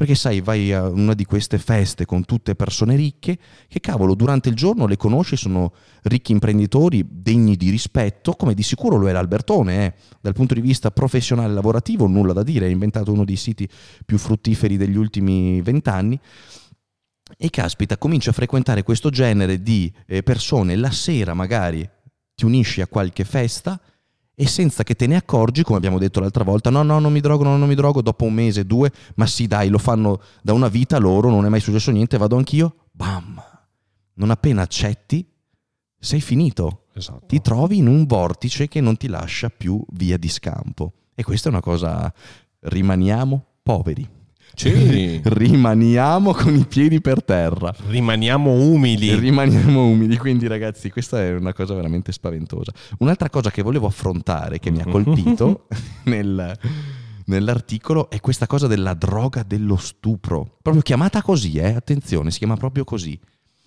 Perché sai, vai a una di queste feste con tutte persone ricche che cavolo, durante il giorno le conosci, sono ricchi imprenditori degni di rispetto, come di sicuro lo era Albertone, eh. dal punto di vista professionale e lavorativo nulla da dire, ha inventato uno dei siti più fruttiferi degli ultimi vent'anni. E caspita, comincia a frequentare questo genere di eh, persone la sera magari ti unisci a qualche festa e senza che te ne accorgi, come abbiamo detto l'altra volta, no, no, non mi drogo, no, non mi drogo, dopo un mese, due, ma sì, dai, lo fanno da una vita loro, non è mai successo niente, vado anch'io, bam! Non appena accetti, sei finito. Esatto. Ti trovi in un vortice che non ti lascia più via di scampo. E questa è una cosa, rimaniamo poveri. Sì. (laughs) Rimaniamo con i piedi per terra. Rimaniamo umili. Rimaniamo umili, quindi ragazzi, questa è una cosa veramente spaventosa. Un'altra cosa che volevo affrontare, che mi ha colpito (laughs) nel, nell'articolo, è questa cosa della droga dello stupro. Proprio chiamata così, eh? attenzione, si chiama proprio così.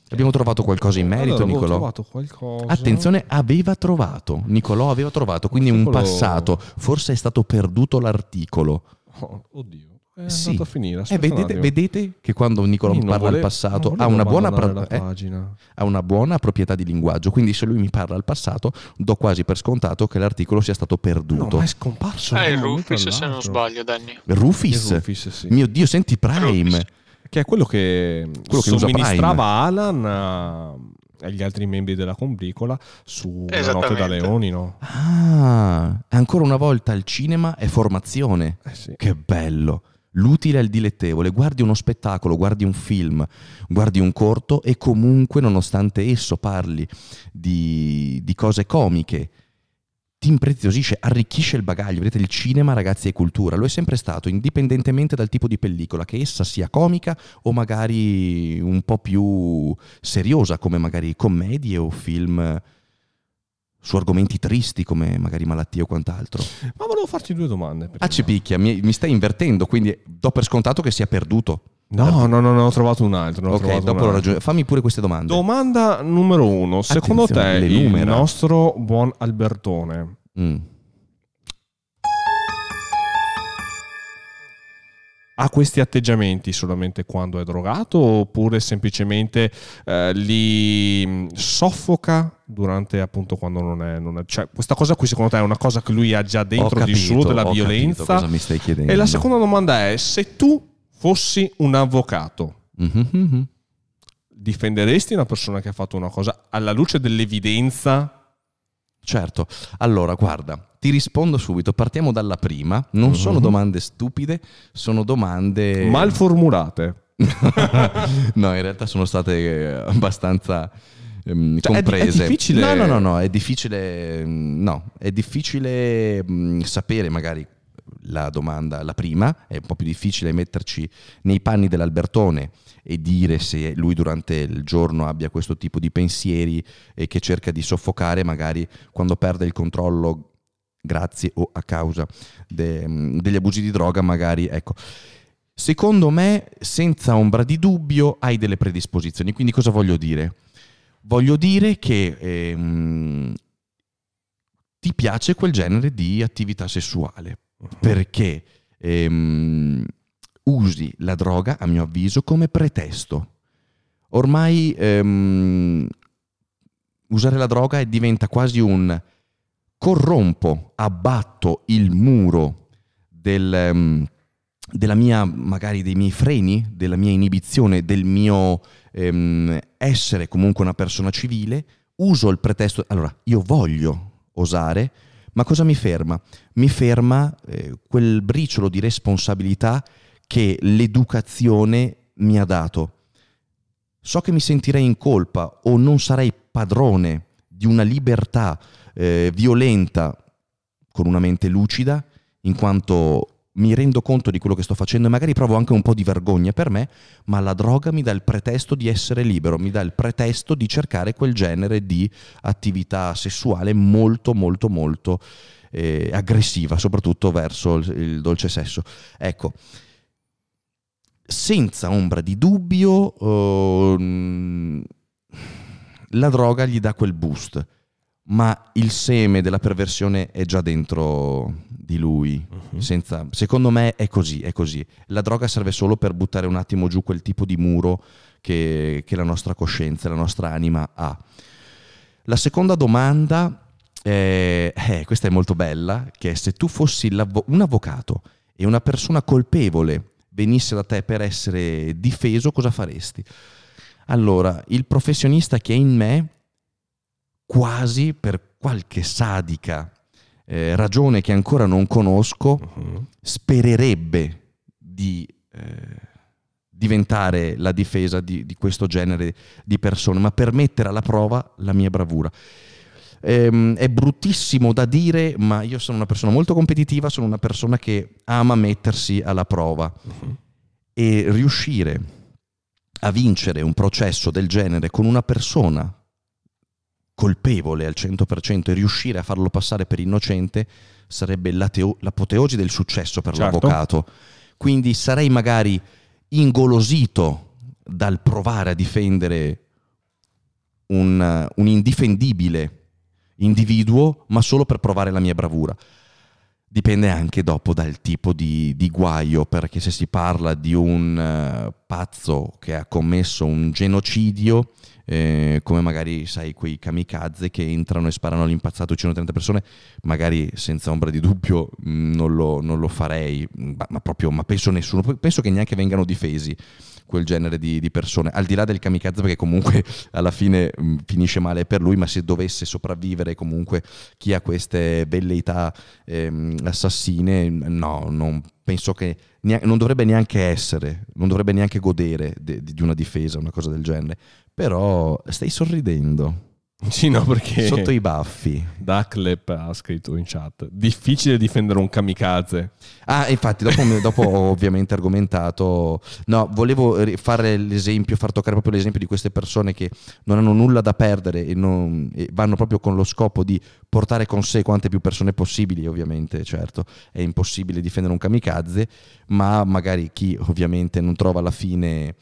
Abbiamo trovato qualcosa in merito, allora, Nicolò? trovato qualcosa. Attenzione, aveva trovato. Nicolò aveva trovato, quindi un Articolo- passato. Forse è stato perduto l'articolo. Oh, oddio. È Sì. andato a finire. Eh, vedete, vedete che quando Nicolò mi parla vole- al passato ha una, buona pro- eh, pagina. ha una buona proprietà di linguaggio, quindi se lui mi parla al passato do quasi per scontato che l'articolo sia stato No, perduto. ma è scomparso. È momento Rufus, se non sbaglio, Danny. Rufis? Il Rufus, sì. Mio Dio, senti Prime. Rufus. Che è quello che, Quello che somministrava Alan a- agli altri membri della combricola su La notte da leoni, no? Ah, ancora una volta il cinema è formazione. Eh sì. Che bello. L'utile il dilettevole. Guardi uno spettacolo, guardi un film, guardi un corto e comunque, nonostante esso parli di, di cose comiche, ti impreziosisce, arricchisce il bagaglio. Vedete, il cinema, ragazzi, è cultura. Lo è sempre stato, indipendentemente dal tipo di pellicola, che essa sia comica o magari un po' più seriosa, come magari commedie o film su argomenti tristi come magari malattie o quant'altro. Ma volevo farti due domande. Ah, ci picchia, mi, mi stai invertendo, quindi do per scontato che sia perduto. No, no, no, ne ho trovato un altro. ok, dopo lo raggiungo. Fammi pure queste domande. Domanda numero uno. Secondo Attenzione, te il numera. nostro buon Albertone Mm. ha questi atteggiamenti solamente quando è drogato oppure semplicemente eh, li mh, soffoca durante appunto quando non è, non è- Cioè questa cosa qui secondo te è una cosa che lui ha già dentro di capito, suo della violenza? cosa mi stai chiedendo. E la seconda domanda è se tu fossi un avvocato Mhm, mhm. difenderesti una persona che ha fatto una cosa alla luce dell'evidenza? Certo, allora guarda, ti rispondo subito. Partiamo dalla prima. Non sono Mhm. domande stupide, sono domande. mal formulate. (laughs) no, in realtà sono state eh, abbastanza ehm, Cioè, è di- è comprese. difficile- No, no, no, no, è difficile. mm, No, è difficile mm, sapere magari la domanda, la prima, è un po' più difficile metterci nei panni dell'Albertone e dire se lui durante il giorno abbia questo tipo di pensieri e che cerca di soffocare magari quando perde il controllo grazie o a causa de- mm, degli abusi di droga, magari ecco. Secondo me, senza ombra di dubbio, hai delle predisposizioni. Quindi cosa voglio dire? Voglio dire che ehm, ti piace quel genere di attività sessuale perché ehm, usi la droga, a mio avviso, come pretesto. Ormai ehm, usare la droga diventa quasi un corrompo, abbatto il muro del, ehm, della mia, magari dei miei freni, della mia inibizione, del mio ehm, essere comunque una persona civile, uso il pretesto, allora io voglio osare, ma cosa mi ferma? Mi ferma eh, quel briciolo di responsabilità che l'educazione mi ha dato. So che mi sentirei in colpa o non sarei padrone di una libertà eh, violenta con una mente lucida, in quanto mi rendo conto di quello che sto facendo e magari provo anche un po' di vergogna per me, ma la droga mi dà il pretesto di essere libero, mi dà il pretesto di cercare quel genere di attività sessuale molto, molto, molto eh, aggressiva, soprattutto verso il, il dolce sesso. Ecco, senza ombra di dubbio, ehm, la droga gli dà quel boost, ma il seme della perversione è già dentro di lui. Senza- secondo me è così, è così. La droga serve solo per buttare un attimo giù quel tipo di muro che, che la nostra coscienza, la nostra anima ha. La seconda domanda, è, eh, questa è molto bella, che è se tu fossi un avvocato e una persona colpevole venisse da te per essere difeso, cosa faresti? Allora, il professionista che è in me, quasi per qualche sadica eh, ragione che ancora non conosco, Mhm. spererebbe di eh, diventare la difesa di, di questo genere di persone, ma per mettere alla prova la mia bravura. Ehm, è bruttissimo da dire, ma io sono una persona molto competitiva, sono una persona che ama mettersi alla prova. Mhm. e riuscire a vincere un processo del genere con una persona colpevole al 100% e riuscire a farlo passare per innocente sarebbe l'ateo- l'apoteosi del successo per Certo. l'avvocato. Quindi sarei magari ingolosito dal provare a difendere un, un indifendibile individuo, ma solo per provare la mia bravura. Dipende anche dopo dal tipo di, di guaio, perché se si parla di un eh, pazzo che ha commesso un genocidio, eh, come magari sai quei kamikaze che entrano e sparano all'impazzato, uccidono 30 persone, magari senza ombra di dubbio mh, non lo, non lo farei, ma, ma proprio, ma penso nessuno, penso che neanche vengano difesi quel genere di, di persone, al di là del kamikaze perché comunque (laughs) alla fine mh, finisce male per lui, ma se dovesse sopravvivere comunque chi ha queste velleità ehm, assassine, no, non penso che nea- non dovrebbe neanche essere, non dovrebbe neanche godere de- di una difesa, una cosa del genere. Però stai sorridendo Sì, no, perché sotto i baffi. Ducklep ha scritto in chat. Difficile difendere un kamikaze. Ah, infatti, dopo, dopo ho (laughs) ovviamente argomentato. No, volevo fare l'esempio, far toccare proprio l'esempio di queste persone che non hanno nulla da perdere e, non- e vanno proprio con lo scopo di portare con sé quante più persone possibili. Ovviamente, certo, è impossibile difendere un kamikaze, ma magari chi ovviamente non trova la fine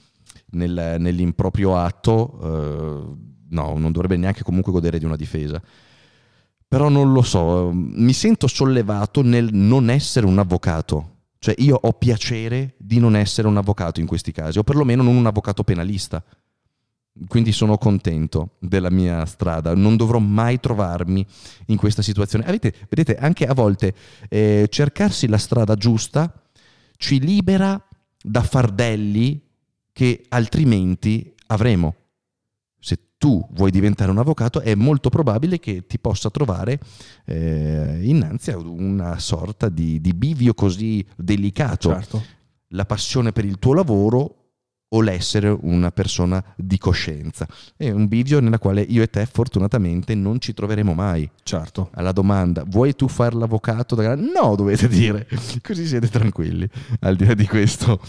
nel- nell'improprio atto, eh, no, non dovrebbe neanche comunque godere di una difesa. Però non lo so, mi sento sollevato nel non essere un avvocato. Cioè io ho piacere di non essere un avvocato in questi casi, o perlomeno non un avvocato penalista. Quindi sono contento della mia strada, non dovrò mai trovarmi in questa situazione. Avete, vedete, anche a volte eh, cercarsi la strada giusta ci libera da fardelli che altrimenti avremo. Tu vuoi diventare un avvocato è molto probabile che ti possa trovare eh, innanzi a una sorta di, di bivio così delicato Certo. la passione per il tuo lavoro o l'essere una persona di coscienza. È un bivio nella quale io e te fortunatamente non ci troveremo mai. Certo. Alla domanda, vuoi tu fare l'avvocato? da gran-" No, dovete dire, (laughs) così siete tranquilli. Al di là di questo,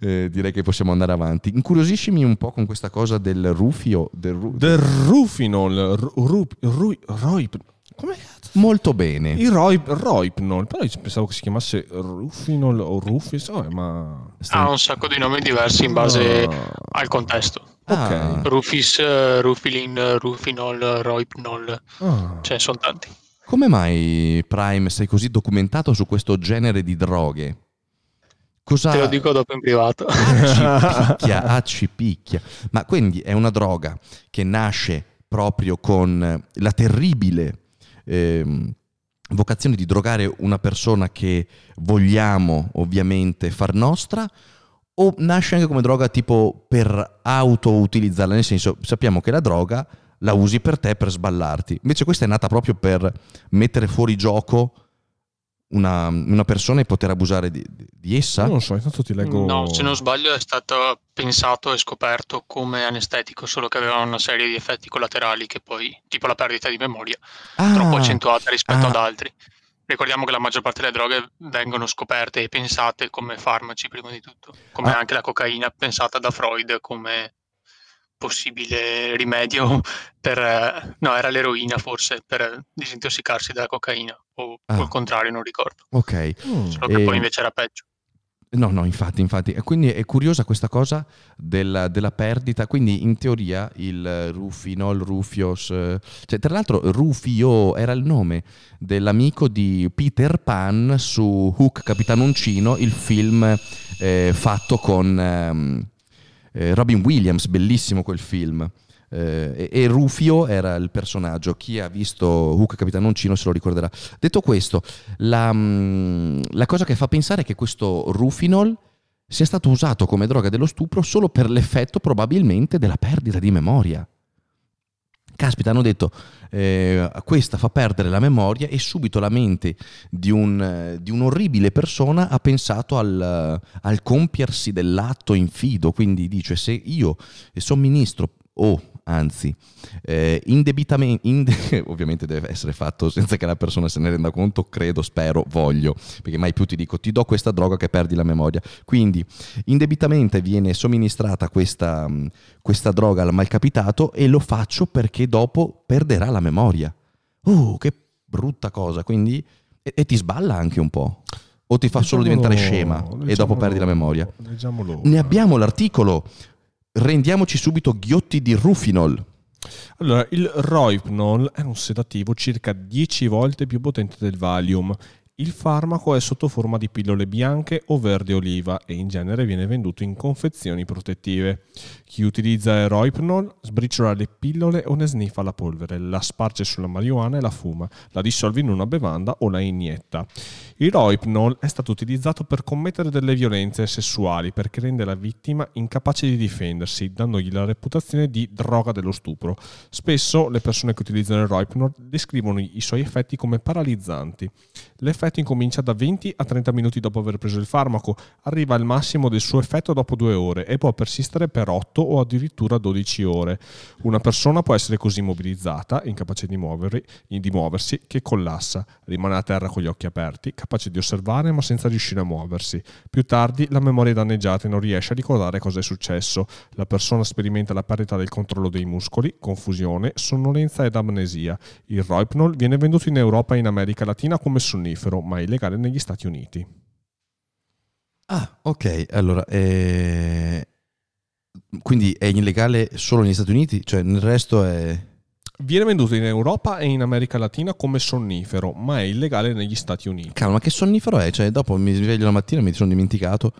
eh, direi che possiamo andare avanti. Incuriosiscimi un po' con questa cosa del rufio. Del ru- Del Rufinol. Ru, ru, ru, Roip. Come? Molto bene. Il Roip, Roipnol. Però io pensavo che si chiamasse Rufinol o Rufis. oh, ma... Ha un sacco di nomi diversi in base Ah. al contesto. Ah, ok. Rufis, Rufilin, Rufinol, Roipnol, Ah. ce ne sono tanti. Come mai Prime sei così documentato su questo genere di droghe? Cosa... Te lo dico dopo in privato. Ah, ci picchia, (laughs) ah, ci picchia. Ma quindi è una droga che nasce proprio con la terribile ehm, vocazione di drogare una persona che vogliamo ovviamente far nostra o nasce anche come droga tipo per auto-utilizzarla, nel senso sappiamo che la droga la usi per te per sballarti. Invece questa è nata proprio per mettere fuori gioco una, una persona e poter abusare di, di essa. Non so, intanto ti leggo... No, se non sbaglio è stato pensato e scoperto come anestetico, solo che aveva una serie di effetti collaterali che poi, tipo la perdita di memoria, Ah, troppo accentuata rispetto ah. ad altri. Ricordiamo che la maggior parte delle droghe vengono scoperte e pensate come farmaci prima di tutto, come Ah. anche la cocaina pensata da Freud come possibile rimedio per... eh, no, era l'eroina forse, per disintossicarsi dalla cocaina, o Ah. al contrario, non ricordo. Ok, Mm. Solo che E- poi invece era peggio. no, no, infatti, infatti. E Quindi è curiosa questa cosa della, della perdita. Quindi in teoria il Rufinol, Rufios, eh, cioè tra l'altro Rufio era il nome dell'amico di Peter Pan su Hook Capitano Uncino, il film eh, fatto con ehm, eh, Robin Williams, bellissimo quel film. Eh, e, Rufio era il personaggio. Chi ha visto Hook Capitano Uncino se lo ricorderà. Detto questo, la, mm, la cosa che fa pensare è che questo Rufinol sia stato usato come droga dello stupro solo per l'effetto probabilmente della perdita di memoria. Caspita, hanno detto, eh, questa fa perdere la memoria e subito la mente di, un, eh, di un'orribile persona ha pensato al, al compiersi dell'atto infido, quindi dice se io somministro o anzi, eh, indebitamente, inde- (laughs) ovviamente deve essere fatto senza che la persona se ne renda conto, credo, spero, voglio, perché mai più ti dico ti do questa droga che perdi la memoria. Quindi indebitamente viene somministrata questa, questa droga al malcapitato e lo faccio perché dopo perderà la memoria. Uh, che brutta cosa, quindi... E, e ti sballa anche un po'. O ti fa solo diventare scema e dopo perdi la memoria. Leggiamolo. Ne abbiamo l'articolo. Rendiamoci subito ghiotti di Rufinol. Allora, il Rohypnol è un sedativo circa 10 volte più potente del Valium. Il farmaco è sotto forma di pillole bianche o verde oliva e in genere viene venduto in confezioni protettive. Chi utilizza il Rohypnol sbriciola le pillole o ne sniffa la polvere, la sparge sulla marijuana e la fuma, la dissolve in una bevanda o la inietta. Il Rohypnol è stato utilizzato per commettere delle violenze sessuali perché rende la vittima incapace di difendersi, dandogli la reputazione di droga dello stupro. Spesso le persone che utilizzano il Rohypnol descrivono i suoi effetti come paralizzanti. L'effetto incomincia da 20 a 30 minuti dopo aver preso il farmaco, arriva al massimo del suo effetto dopo due ore e può persistere per 8 o addirittura 12 ore. Una persona può essere così immobilizzata, incapace di, muoverri, di muoversi, che collassa, rimane a terra con gli occhi aperti, capace di osservare ma senza riuscire a muoversi. Più tardi la memoria è danneggiata e non riesce a ricordare cosa è successo. La persona sperimenta la perdita del controllo dei muscoli, confusione, sonnolenza ed amnesia. Il Rohypnol viene venduto in Europa e in America Latina come sonnifero, ma è illegale negli Stati Uniti. Ah, ok. Allora, eh, quindi è illegale solo negli Stati Uniti? Cioè nel resto è... Viene venduto in Europa e in America Latina come sonnifero, ma è illegale negli Stati Uniti. Cavolo, ma che sonnifero è? Cioè dopo mi sveglio la mattina e mi sono dimenticato.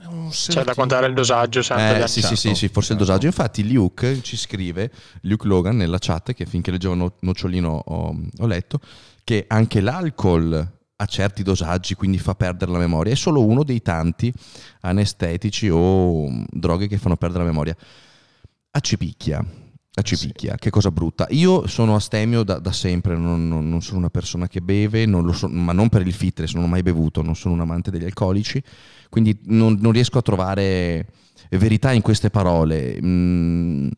C'è sedativo. da contare il dosaggio sempre. Eh, da- sì, certo, sì, sì, sì, forse il certo. dosaggio. Infatti Luke ci scrive, Luke Logan nella chat, che finché leggevo no- Nocciolino ho, ho letto, che anche l'alcol ha certi dosaggi, quindi fa perdere la memoria. È solo uno dei tanti anestetici o mm, droghe che fanno perdere la memoria. Accipicchia. Accipicchia, che cosa brutta. Io sono astemio da, da sempre, non, non- non sono una persona che beve, non lo so- ma non per il fitness, non ho mai bevuto, non sono un amante degli alcolici, quindi non, non riesco a trovare verità in queste parole. Mm,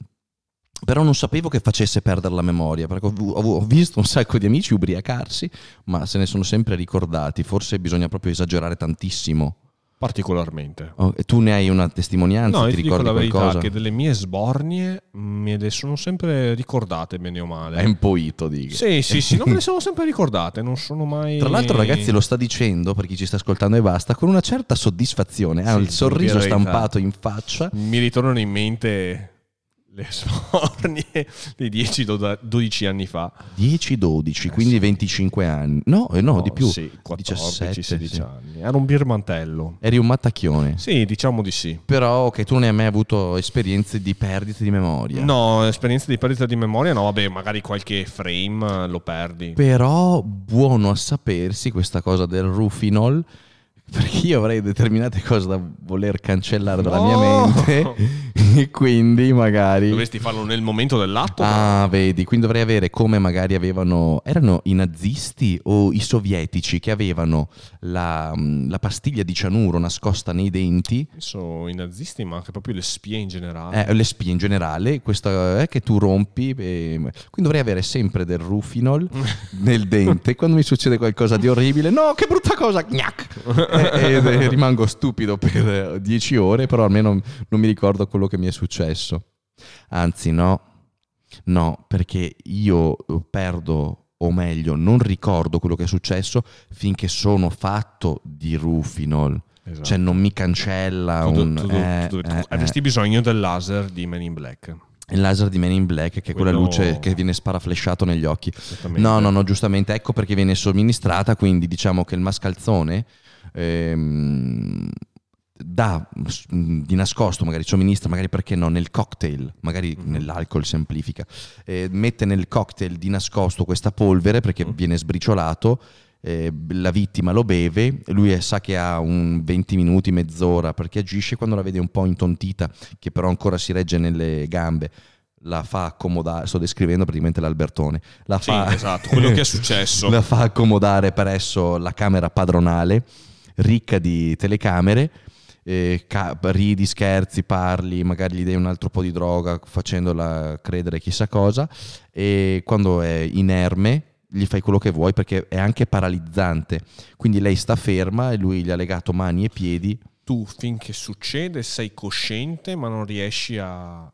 però non sapevo che facesse perdere la memoria, perché ho, visto un sacco di amici ubriacarsi, ma se ne sono sempre ricordati. Forse bisogna proprio esagerare tantissimo. Particolarmente. Oh, e tu ne hai una testimonianza? No, ti ti dico ricordi la verità qualcosa? che delle mie sbornie me le sono sempre ricordate bene o male. È impoito, dico. Sì, sì, sì, non me le sono sempre ricordate, non sono mai... Tra l'altro, ragazzi, lo sta dicendo per chi ci sta ascoltando e basta, con una certa soddisfazione. Ha Sì, il sorriso la verità. stampato in faccia. Mi ritornano in mente le sbornie (laughs) di 10-12 anni fa. 10-12, Eh, quindi sì. 25 anni. No, eh, no, di più. Sì, 14, 17, 16 sì. anni. Era un birmantello. Eri un mattacchione. Sì, diciamo di sì. Però, ok, tu non hai mai avuto esperienze di perdite di memoria. No, esperienza di perdita di memoria, no, vabbè, magari qualche frame lo perdi. Però buono a sapersi questa cosa del Rufinol, perché io avrei determinate cose da voler cancellare dalla No! mia mente (laughs) e quindi magari... Dovresti farlo nel momento dell'atto. Ah, vedi, quindi dovrei avere come magari avevano, erano i nazisti o i sovietici che avevano la, la pastiglia di cianuro nascosta nei denti, Penso i nazisti, ma anche proprio le spie in generale. eh, le spie in generale, questa è che tu rompi, e- quindi dovrei avere sempre del rufinol (laughs) nel dente, quando mi succede qualcosa di orribile, no, che brutta cosa, gnac! (laughs) e, (laughs) ed- e rimango stupido per eh, dieci ore, però almeno non mi ricordo quello che mi è successo. Anzi, no, no, perché io perdo, o meglio, non ricordo quello che è successo finché sono fatto di rufinol. Esatto. Cioè non mi cancella Tu- un... tu- tu- eh, tu- tu- eh, avresti bisogno del laser di Men in Black. il laser di Man in Black, che è quella Quello- luce che viene sparaflesciato negli occhi. No, no, no, giustamente, ecco perché viene somministrata, quindi diciamo che il mascalzone ehm, dà mm, di nascosto, magari somministra, magari perché no, nel cocktail, magari Mhm. nell'alcol semplifica, eh, mette nel cocktail di nascosto questa polvere perché Mhm. viene sbriciolato, eh, la vittima lo beve, lui sa che ha un 20 minuti, mezz'ora perché agisce quando la vede un po' intontita, che però ancora si regge nelle gambe. La fa accomodare, sto descrivendo praticamente l'Albertone. La Sì, fa, esatto, quello che è (laughs) successo. la fa accomodare presso la camera padronale, ricca di telecamere, eh, ca- ridi, scherzi, parli, magari gli dai un altro po' di droga facendola credere chissà cosa e quando è inerme gli fai quello che vuoi perché è anche paralizzante. Quindi lei sta ferma e lui gli ha legato mani e piedi tu finché succede sei cosciente ma non riesci a, a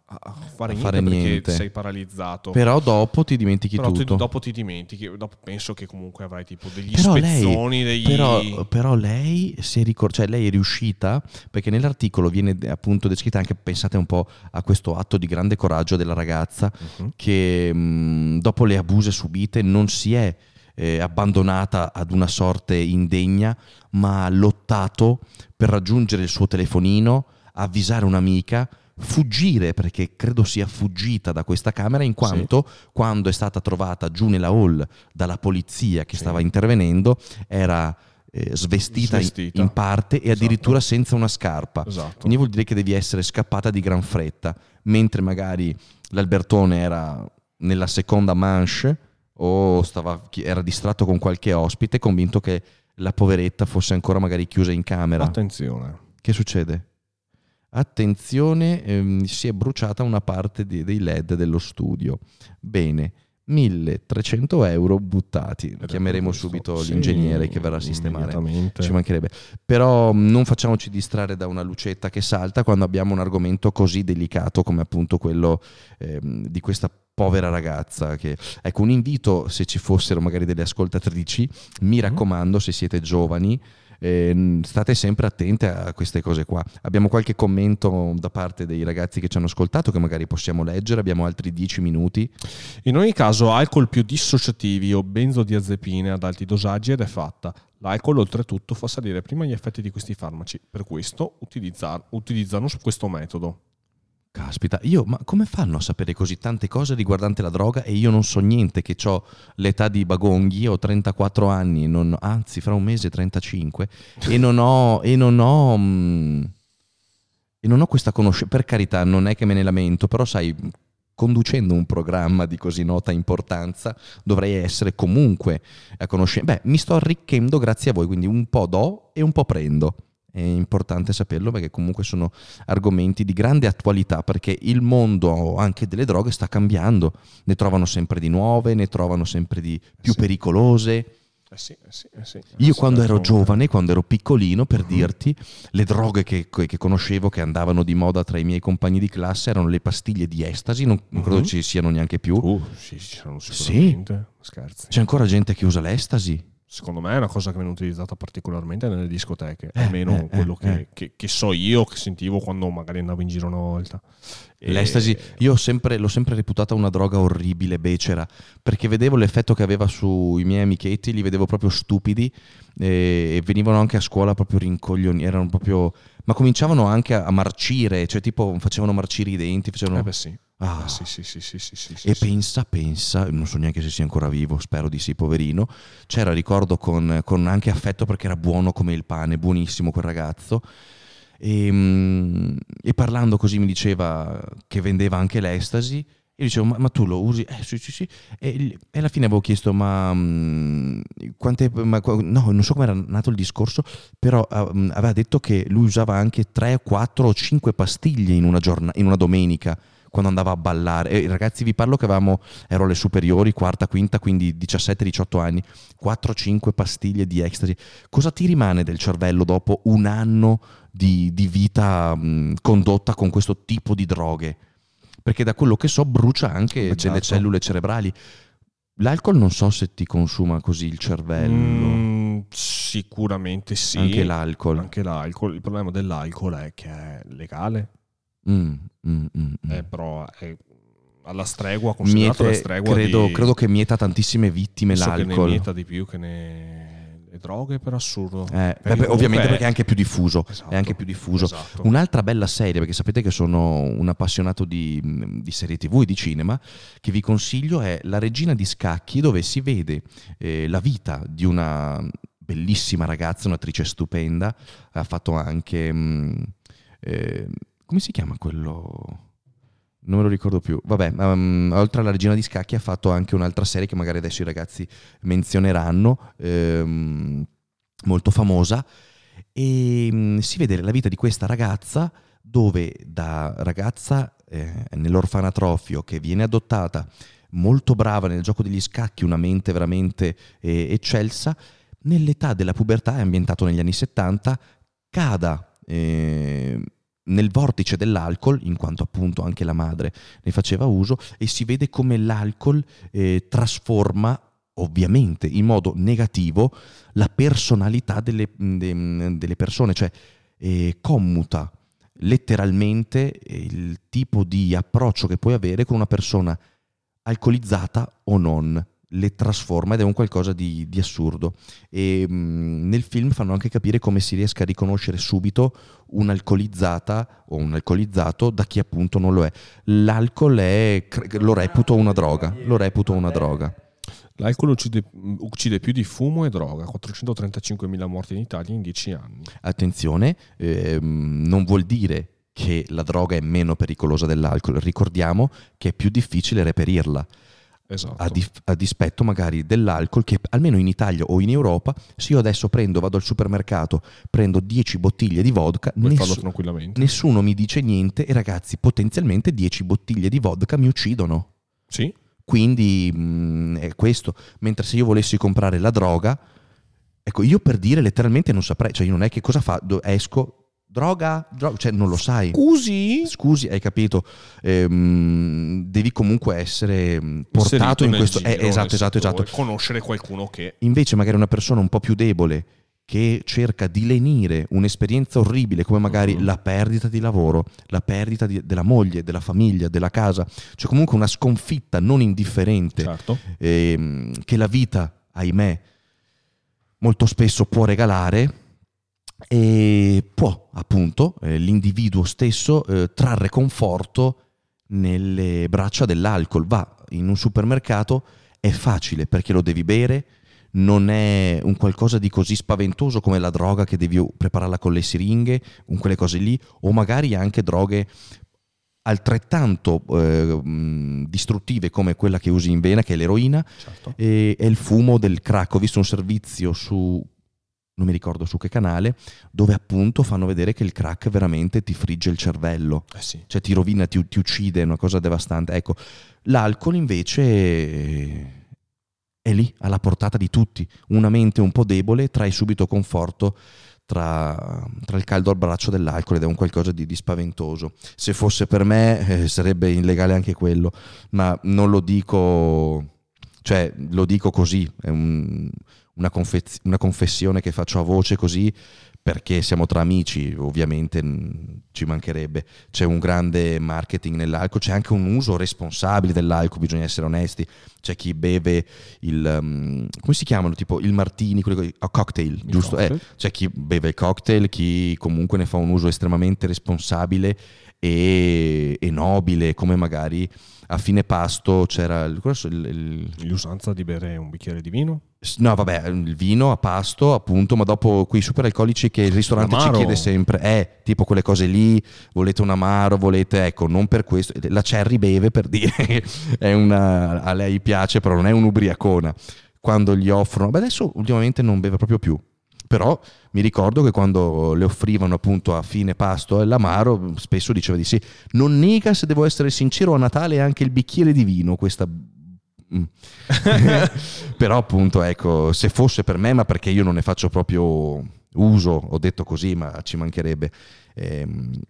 fare, A niente fare niente. sei paralizzato. Però dopo ti dimentichi Però ti- tutto. dopo ti dimentichi, dopo penso che comunque avrai tipo degli Però lei, spezzoni, degli... però, però lei ricor- cioè lei è riuscita, perché nell'articolo viene appunto descritta anche, pensate un po' a questo atto di grande coraggio della ragazza Mhm. che mh, dopo le abuse subite non si è eh, abbandonata ad una sorte indegna, ma ha lottato per raggiungere il suo telefonino, avvisare un'amica, fuggire, perché credo sia fuggita da questa camera, in quanto quando è stata trovata giù nella hall dalla polizia che Sì. stava intervenendo, era eh, svestita, in- Svestita. in parte e Esatto. addirittura senza una scarpa. Esatto. Quindi vuol dire che devi essere scappata di gran fretta, mentre magari l'Albertone era nella seconda manche o stava- era distratto con qualche ospite, convinto che la poveretta fosse ancora magari chiusa in camera. Attenzione. che succede? Attenzione, ehm, si è bruciata una parte di- dei LED dello studio. Bene, 1300 euro buttati. Chiameremo subito sì, l'ingegnere che verrà a sistemare. Ci mancherebbe. Però mh, non facciamoci distrarre da una lucetta che salta quando abbiamo un argomento così delicato come appunto quello ehm, di questa povera ragazza. Che... Ecco, un invito, se ci fossero magari delle ascoltatrici, Mhm. mi raccomando, se siete giovani, eh, state sempre attente a queste cose qua. Abbiamo qualche commento da parte dei ragazzi che ci hanno ascoltato che magari possiamo leggere, abbiamo altri 10 minuti. In ogni caso, alcol più dissociativi o benzodiazepine ad alti dosaggi ed è fatta. L'alcol oltretutto fa salire prima gli effetti di questi farmaci, per questo utilizza- utilizzano questo metodo. Caspita, io, ma come fanno a sapere così tante cose riguardante la droga e io non so niente, che ho l'età di Bagonghi, ho 34 anni, non- anzi fra un mese 35, e non ho, e non ho, mm, e non ho questa conoscenza, per carità non è che me ne lamento, però sai, conducendo un programma di così nota importanza dovrei essere comunque a conoscenza. Beh, mi sto arricchendo grazie a voi, quindi un po' do e un po' prendo. È importante saperlo perché comunque sono argomenti di grande attualità perché il mondo anche delle droghe sta cambiando, ne trovano sempre di nuove, ne trovano sempre di più Sì. pericolose. Eh sì, eh sì, eh sì. Io Eh sì, quando ero giovane, quando ero piccolino, per Mhm. dirti, le droghe che, che conoscevo, che andavano di moda tra i miei compagni di classe, erano le pastiglie di estasi, non, non credo Mhm. ci siano neanche più. Uh, sì, ci sono Sì. sicuramente. Scherzi. C'è ancora gente che usa l'estasi? Secondo me è una cosa che viene utilizzata particolarmente nelle discoteche, Eh, almeno eh, quello eh, che, eh. che- che so io, che sentivo quando magari andavo in giro una volta. E- L'estasi, io sempre- l'ho sempre reputata una droga orribile, becera, perché vedevo l'effetto che aveva sui miei amichetti, li vedevo proprio stupidi e, venivano anche a scuola proprio rincoglioni, erano proprio... ma cominciavano anche a, a marcire, cioè tipo facevano marcire i denti, facevano... Eh beh sì. Ah. Sì, sì, sì, sì, sì, sì, E sì. pensa, pensa, non so neanche se sia ancora vivo, spero di sì, poverino. C'era, ricordo, con, con anche affetto perché era buono come il pane, buonissimo quel ragazzo. E, mm, e parlando così mi diceva che vendeva anche l'estasi. Io dicevo, ma, ma tu lo usi? Eh sì, sì, sì. E, e alla fine avevo chiesto, ma, mm, quante... ma no, non so come era nato il discorso, però mm, aveva detto che lui usava anche 3, 4 o 5 pastiglie in una, giorna- in una domenica quando andava a ballare. E ragazzi, vi parlo che avevamo, ero alle superiori, quarta, quinta, quindi 17-18 anni, 4-5 pastiglie di ecstasy. Cosa ti rimane del cervello dopo un anno di, di vita mh, condotta con questo tipo di droghe? Perché da quello che so brucia anche Beh, delle certo. cellule cerebrali. L'alcol non so se ti consuma così il cervello. Mm, sicuramente sì. Anche l'alcol. Anche l'alcol. Il problema dell'alcol è che è legale, Mm, mm, mm, mm. eh, però è alla stregua, considerato la Miete- stregua credo, di... credo che mieta tantissime vittime penso che ne l'alcol. mieta di più che ne... le droghe, per assurdo. Eh, vabbè, comunque ovviamente è- perché è anche più diffuso. Esatto, È anche più diffuso. esatto. Un'altra bella serie, perché sapete che sono un appassionato di, di serie tv e di cinema, che vi consiglio è La regina di scacchi, dove si vede eh, la vita di una bellissima ragazza, un'attrice stupenda. Ha fatto anche... mh, eh, come si chiama quello? Non me lo ricordo più. Vabbè, um, oltre alla regina di scacchi ha fatto anche un'altra serie che magari adesso i ragazzi menzioneranno, ehm, molto famosa. e mh, si vede la vita di questa ragazza dove da ragazza eh, nell'orfanatrofio che viene adottata, molto brava nel gioco degli scacchi, una mente veramente eh, eccelsa, nell'età della pubertà, è ambientato negli anni 70, cada eh, nel vortice dell'alcol, in quanto appunto anche la madre ne faceva uso, e si vede come l'alcol eh, trasforma ovviamente in modo negativo la personalità delle, de, delle persone, cioè eh, commuta letteralmente il tipo di approccio che puoi avere con una persona alcolizzata o non le trasforma ed è un qualcosa di, di assurdo. E mh, nel film fanno anche capire come si riesca a riconoscere subito un'alcolizzata o un alcolizzato da chi appunto non lo è. L'alcol è, lo reputo una droga, lo reputo una droga. L'alcol uccide, uccide, più di fumo e droga, 435.000 morti in Italia in 10 anni. Attenzione, ehm, non vuol dire che la droga è meno pericolosa dell'alcol, ricordiamo che è più difficile reperirla. Esatto. A, dif- a, dispetto magari dell'alcol che almeno in Italia o in Europa, se io adesso prendo, vado al supermercato, prendo 10 bottiglie di vodka, ness- nessuno mi dice niente e ragazzi, potenzialmente 10 bottiglie di vodka mi uccidono. Sì. Quindi mh, mm, è questo. Mentre se io volessi comprare la droga, ecco, io per dire letteralmente non saprei, cioè io non è che cosa fa, esco, Droga? Droga? Cioè, non lo sai. Scusi? Scusi, hai capito? Ehm, devi comunque essere mm, portato in questo... Giro, eh, esatto, esatto, esatto. Conoscere qualcuno che... Invece magari una persona un po' più debole che cerca di lenire un'esperienza orribile come magari uh-huh. la perdita di lavoro, la perdita di, della moglie, della famiglia, della casa, cioè comunque una sconfitta non indifferente certo. ehm, che la vita, ahimè, molto spesso può regalare e può appunto eh, l'individuo stesso eh, trarre conforto nelle braccia dell'alcol. Va in un supermercato, è facile perché lo devi bere, non è un qualcosa di così spaventoso come la droga che devi prepararla con le siringhe, con quelle cose lì, o magari anche droghe altrettanto eh, distruttive come quella che usi in vena, che è l'eroina, certo. e, e il fumo del crack. Ho visto un servizio su non mi ricordo su che canale, dove appunto fanno vedere che il crack veramente ti frigge il cervello, eh sì. cioè ti rovina, ti, ti, uccide, è una cosa devastante. Ecco, l'alcol invece è lì, alla portata di tutti. Una mente un po' debole trae subito conforto tra, tra il caldo al braccio dell'alcol ed è un qualcosa di, di spaventoso. Se fosse per me eh, sarebbe illegale anche quello, ma non lo dico, cioè lo dico così, è un una, confez- una confessione che faccio a voce così perché siamo tra amici, ovviamente ci mancherebbe. C'è un grande marketing nell'alcol, c'è anche un uso responsabile dell'alcol, bisogna essere onesti. C'è chi beve il um, come si chiamano? Tipo il martini, quelli, oh, cocktail, il giusto? Eh, cocktail. Eh, c'è chi beve il cocktail, chi comunque ne fa un uso estremamente responsabile e, e nobile, come magari a fine pasto c'era il, il, l'usanza di bere un bicchiere di vino? No, vabbè, il vino a pasto, appunto, ma dopo quei super alcolici che il ristorante L'amaro. ci chiede sempre, eh, tipo quelle cose lì, volete un amaro, volete, ecco, non per questo, la Cherry beve per dire che (laughs) è una, a lei piace, però non è un'ubriacona. Quando gli offrono, beh adesso ultimamente non beve proprio più, però mi ricordo che quando le offrivano appunto a fine pasto l'amaro, spesso diceva di sì. Non nega, se devo essere sincero, a Natale anche il bicchiere di vino, questa Mm. (laughs) Però appunto, ecco, se fosse per me, ma perché io non ne faccio proprio uso, ho detto così, ma ci mancherebbe, eh,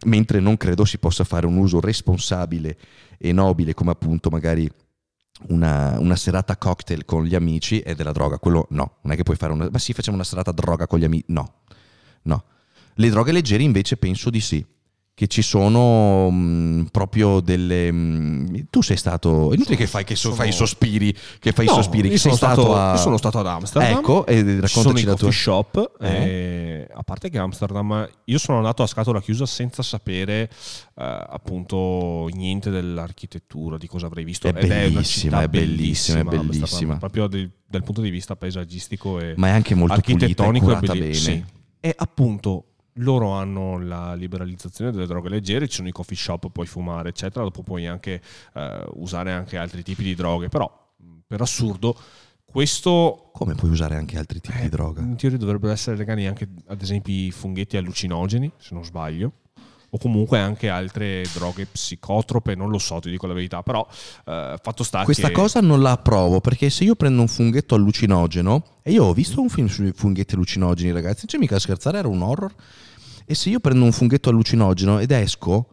mentre non credo si possa fare un uso responsabile e nobile come appunto magari una, una, serata cocktail con gli amici e della droga, quello no, non è che puoi fare una... Ma sì, facciamo una serata droga con gli amici, no, no. Le droghe leggere invece penso di sì che ci sono mh, proprio delle... Mh, tu sei stato... Inutile che fai, che so, fai i sospiri, che fai no, i sospiri. Io sono, stato, a... io sono stato ad Amsterdam. Ecco, e raccontaci sono la tua... shop. Eh? a parte che Amsterdam... Io sono andato a scatola chiusa senza sapere eh, appunto niente dell'architettura, di cosa avrei visto. È Ed bellissima, è, bellissima, è bellissima. Proprio di, dal punto di vista paesaggistico e Ma è anche molto architettonico pulita, e bene. Sì. E appunto loro hanno la liberalizzazione delle droghe leggere, ci sono i coffee shop, puoi fumare, eccetera, dopo puoi anche uh, usare anche altri tipi di droghe, però per assurdo Questo Come puoi usare anche altri tipi eh, di droga? in teoria dovrebbero essere legali anche ad esempio i funghetti allucinogeni, se non sbaglio. O comunque anche altre droghe psicotrope, non lo so, ti dico la verità, però eh, fatto sta Questa che... cosa non la approvo perché se io prendo un funghetto allucinogeno, e io ho visto un film sui funghetti allucinogeni, ragazzi, non c'è mica a scherzare, era un horror. E se io prendo un funghetto allucinogeno ed esco,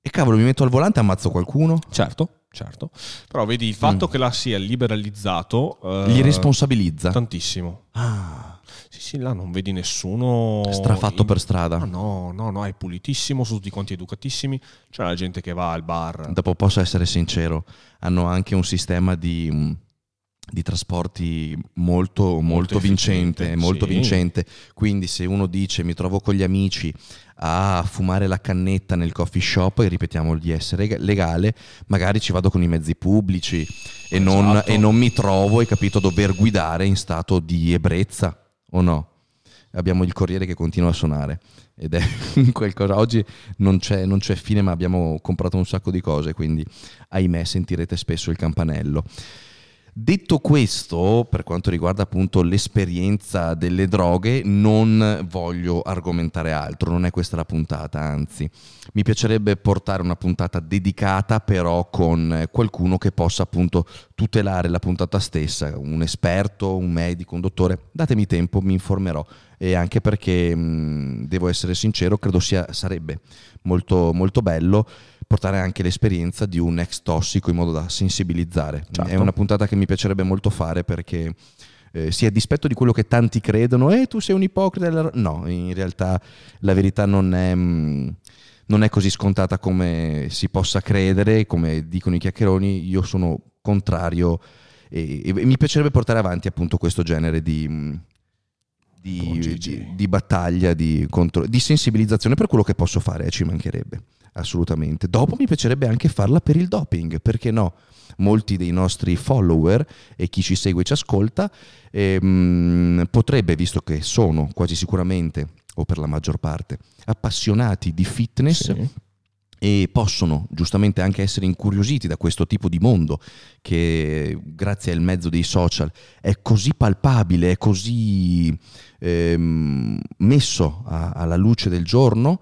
e cavolo, mi metto al volante e ammazzo qualcuno, Certo, certo. Però vedi, il fatto Mm. che là sia liberalizzato... eh, gli responsabilizza. Tantissimo. Ah, Sì, sì, là non vedi nessuno... strafatto in- per strada. No, no, no, è pulitissimo, sono tutti quanti educatissimi. C'è la gente che va al bar. Dopo posso essere sincero, hanno anche un sistema di, di trasporti molto, molto, vincente, efficiente, molto sì. vincente. Quindi se uno dice mi trovo con gli amici a fumare la cannetta nel coffee shop, e ripetiamo di essere lega- legale, magari ci vado con i mezzi pubblici e, non, Esatto. e non mi trovo, hai capito, a dover guidare in stato di ebbrezza o no? Abbiamo il corriere che continua a suonare ed è (laughs) qualcosa. Oggi non c'è, non c'è fine, ma abbiamo comprato un sacco di cose, quindi ahimè sentirete spesso il campanello. Detto questo, per quanto riguarda appunto l'esperienza delle droghe, non voglio argomentare altro, non è questa la puntata, anzi, mi piacerebbe portare una puntata dedicata però con qualcuno che possa appunto tutelare la puntata stessa, un esperto, un medico, un dottore. Datemi tempo, mi informerò e anche perché mh, devo essere sincero, credo sia, sarebbe molto, molto bello portare anche l'esperienza di un ex tossico in modo da sensibilizzare. Certo. È una puntata che mi piacerebbe molto fare perché eh, sì, a dispetto di quello che tanti credono, eh, tu sei un ipocrita, no, in realtà la verità non è, mh, non è così scontata come si possa credere, come dicono i chiacchieroni, io sono contrario e, e mi piacerebbe portare avanti appunto questo genere di... mh, Di, Con Gigi. di- di battaglia, di, contro- di sensibilizzazione per quello che posso fare, ci mancherebbe assolutamente. Dopo mi piacerebbe anche farla per il doping, perché no? Molti dei nostri follower e chi ci segue e ci ascolta ehm, potrebbe, visto che sono quasi sicuramente, o per la maggior parte, appassionati di fitness, Sì. e possono giustamente anche essere incuriositi da questo tipo di mondo che grazie al mezzo dei social è così palpabile, è così ehm, messo a- alla luce del giorno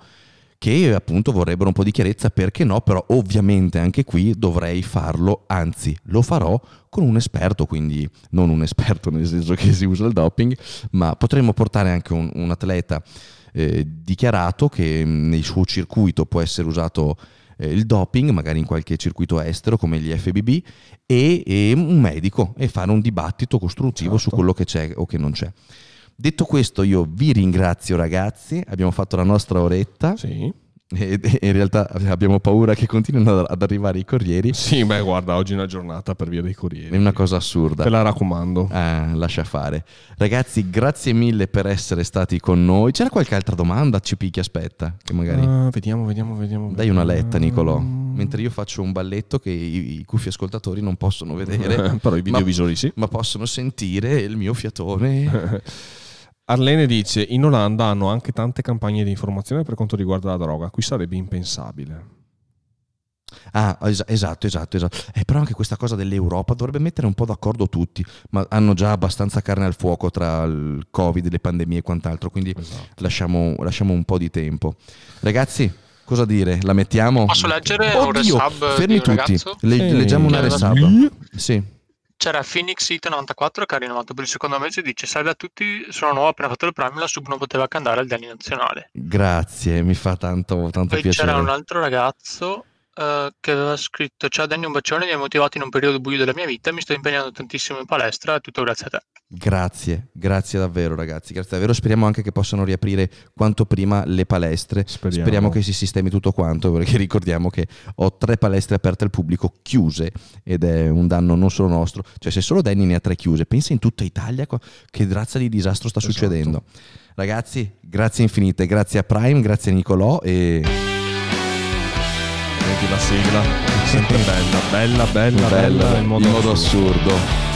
che appunto vorrebbero un po' di chiarezza, perché no, però ovviamente anche qui dovrei farlo, anzi lo farò con un esperto, quindi non un esperto nel senso che si usa il doping, ma potremmo portare anche un, un atleta eh, dichiarato che mh, nel suo circuito può essere usato eh, il doping, magari in qualche circuito estero come gli FBB, e, e un medico e fare un dibattito costruttivo su Certo. quello che c'è o che non c'è. Detto questo, io vi ringrazio ragazzi, abbiamo fatto la nostra oretta Sì. e in realtà abbiamo paura che continuino ad arrivare i corrieri. Sì, beh, guarda, oggi è una giornata per via dei corrieri. È una cosa assurda. Te la raccomando. Ah, lascia fare. Ragazzi, grazie mille per essere stati con noi. C'era qualche altra domanda? Ci picchi, aspetta, che magari... Ah, vediamo, vediamo, vediamo. Dai una letta, Nicolò. Mentre io faccio un balletto che i, i cuffi ascoltatori non possono vedere, (laughs) Però i ma, videovisori sì. ma possono sentire il mio fiatone. (laughs) Arlene dice: In Olanda hanno anche tante campagne di informazione per quanto riguarda la droga. Qui sarebbe impensabile. Ah, es- esatto, esatto, esatto. Eh, però anche questa cosa dell'Europa dovrebbe mettere un po' d'accordo tutti, ma hanno già abbastanza carne al fuoco tra il Covid, le pandemie e quant'altro, quindi Esatto. lasciamo, lasciamo un po' di tempo. Ragazzi, cosa dire? La mettiamo? Posso leggere un Oddio, resub fermi di un tutti. ragazzo? Le- Sì. leggiamo una resub. Sì. C'era Phoenix It 94 che ha rinnovato per il secondo mese dice salve a tutti, sono nuovo, appena fatto il prime, la sub non poteva cantare al Danny Nazionale. Grazie, mi fa tanto, tanto Poi piacere. c'era un altro ragazzo eh, che aveva scritto ciao Danny un bacione, mi hai motivato in un periodo buio della mia vita, mi sto impegnando tantissimo in palestra, tutto grazie a te. Grazie, grazie davvero ragazzi, grazie davvero. Speriamo anche che possano riaprire quanto prima le palestre. Speriamo. che si sistemi tutto quanto, perché (laughs) ricordiamo che ho tre palestre aperte al pubblico chiuse ed è un danno non solo nostro. Cioè se solo Danny ne ha tre chiuse, pensa in tutta Italia che razza di disastro sta Esatto. succedendo. Ragazzi, grazie infinite, grazie a Prime, grazie a Nicolò e Senti la sigla. Sempre bella, bella, bella, bella. in modo, assurdo. assurdo.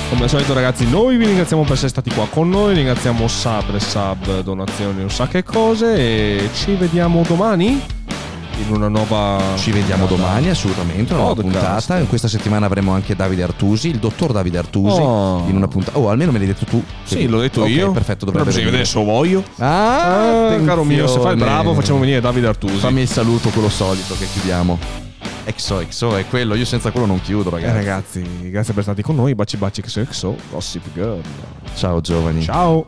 Come al solito, ragazzi, noi vi ringraziamo per essere stati qua con noi. Ringraziamo Sub, sub, donazioni, un sacco di cose. E ci vediamo domani. in una nuova. Ci vediamo puntata. domani, assolutamente. Una nuova puntata. In questa settimana avremo anche Davide Artusi, il dottor Davide Artusi. Oh. In una puntata. Oh, almeno me l'hai detto tu. Sì, l'ho detto Ok, io. Perfetto, dovrebbe se lo voglio. Ah, Ah, caro mio, se fai bravo, facciamo venire Davide Artusi. Fammi il saluto, quello solito che chiudiamo. Exo, è quello. Io senza quello non chiudo, Eh, ragazzi. ragazzi, grazie per essere stati con noi. Baci baci, XOXO, Gossip Girl. Ciao, giovani. Ciao.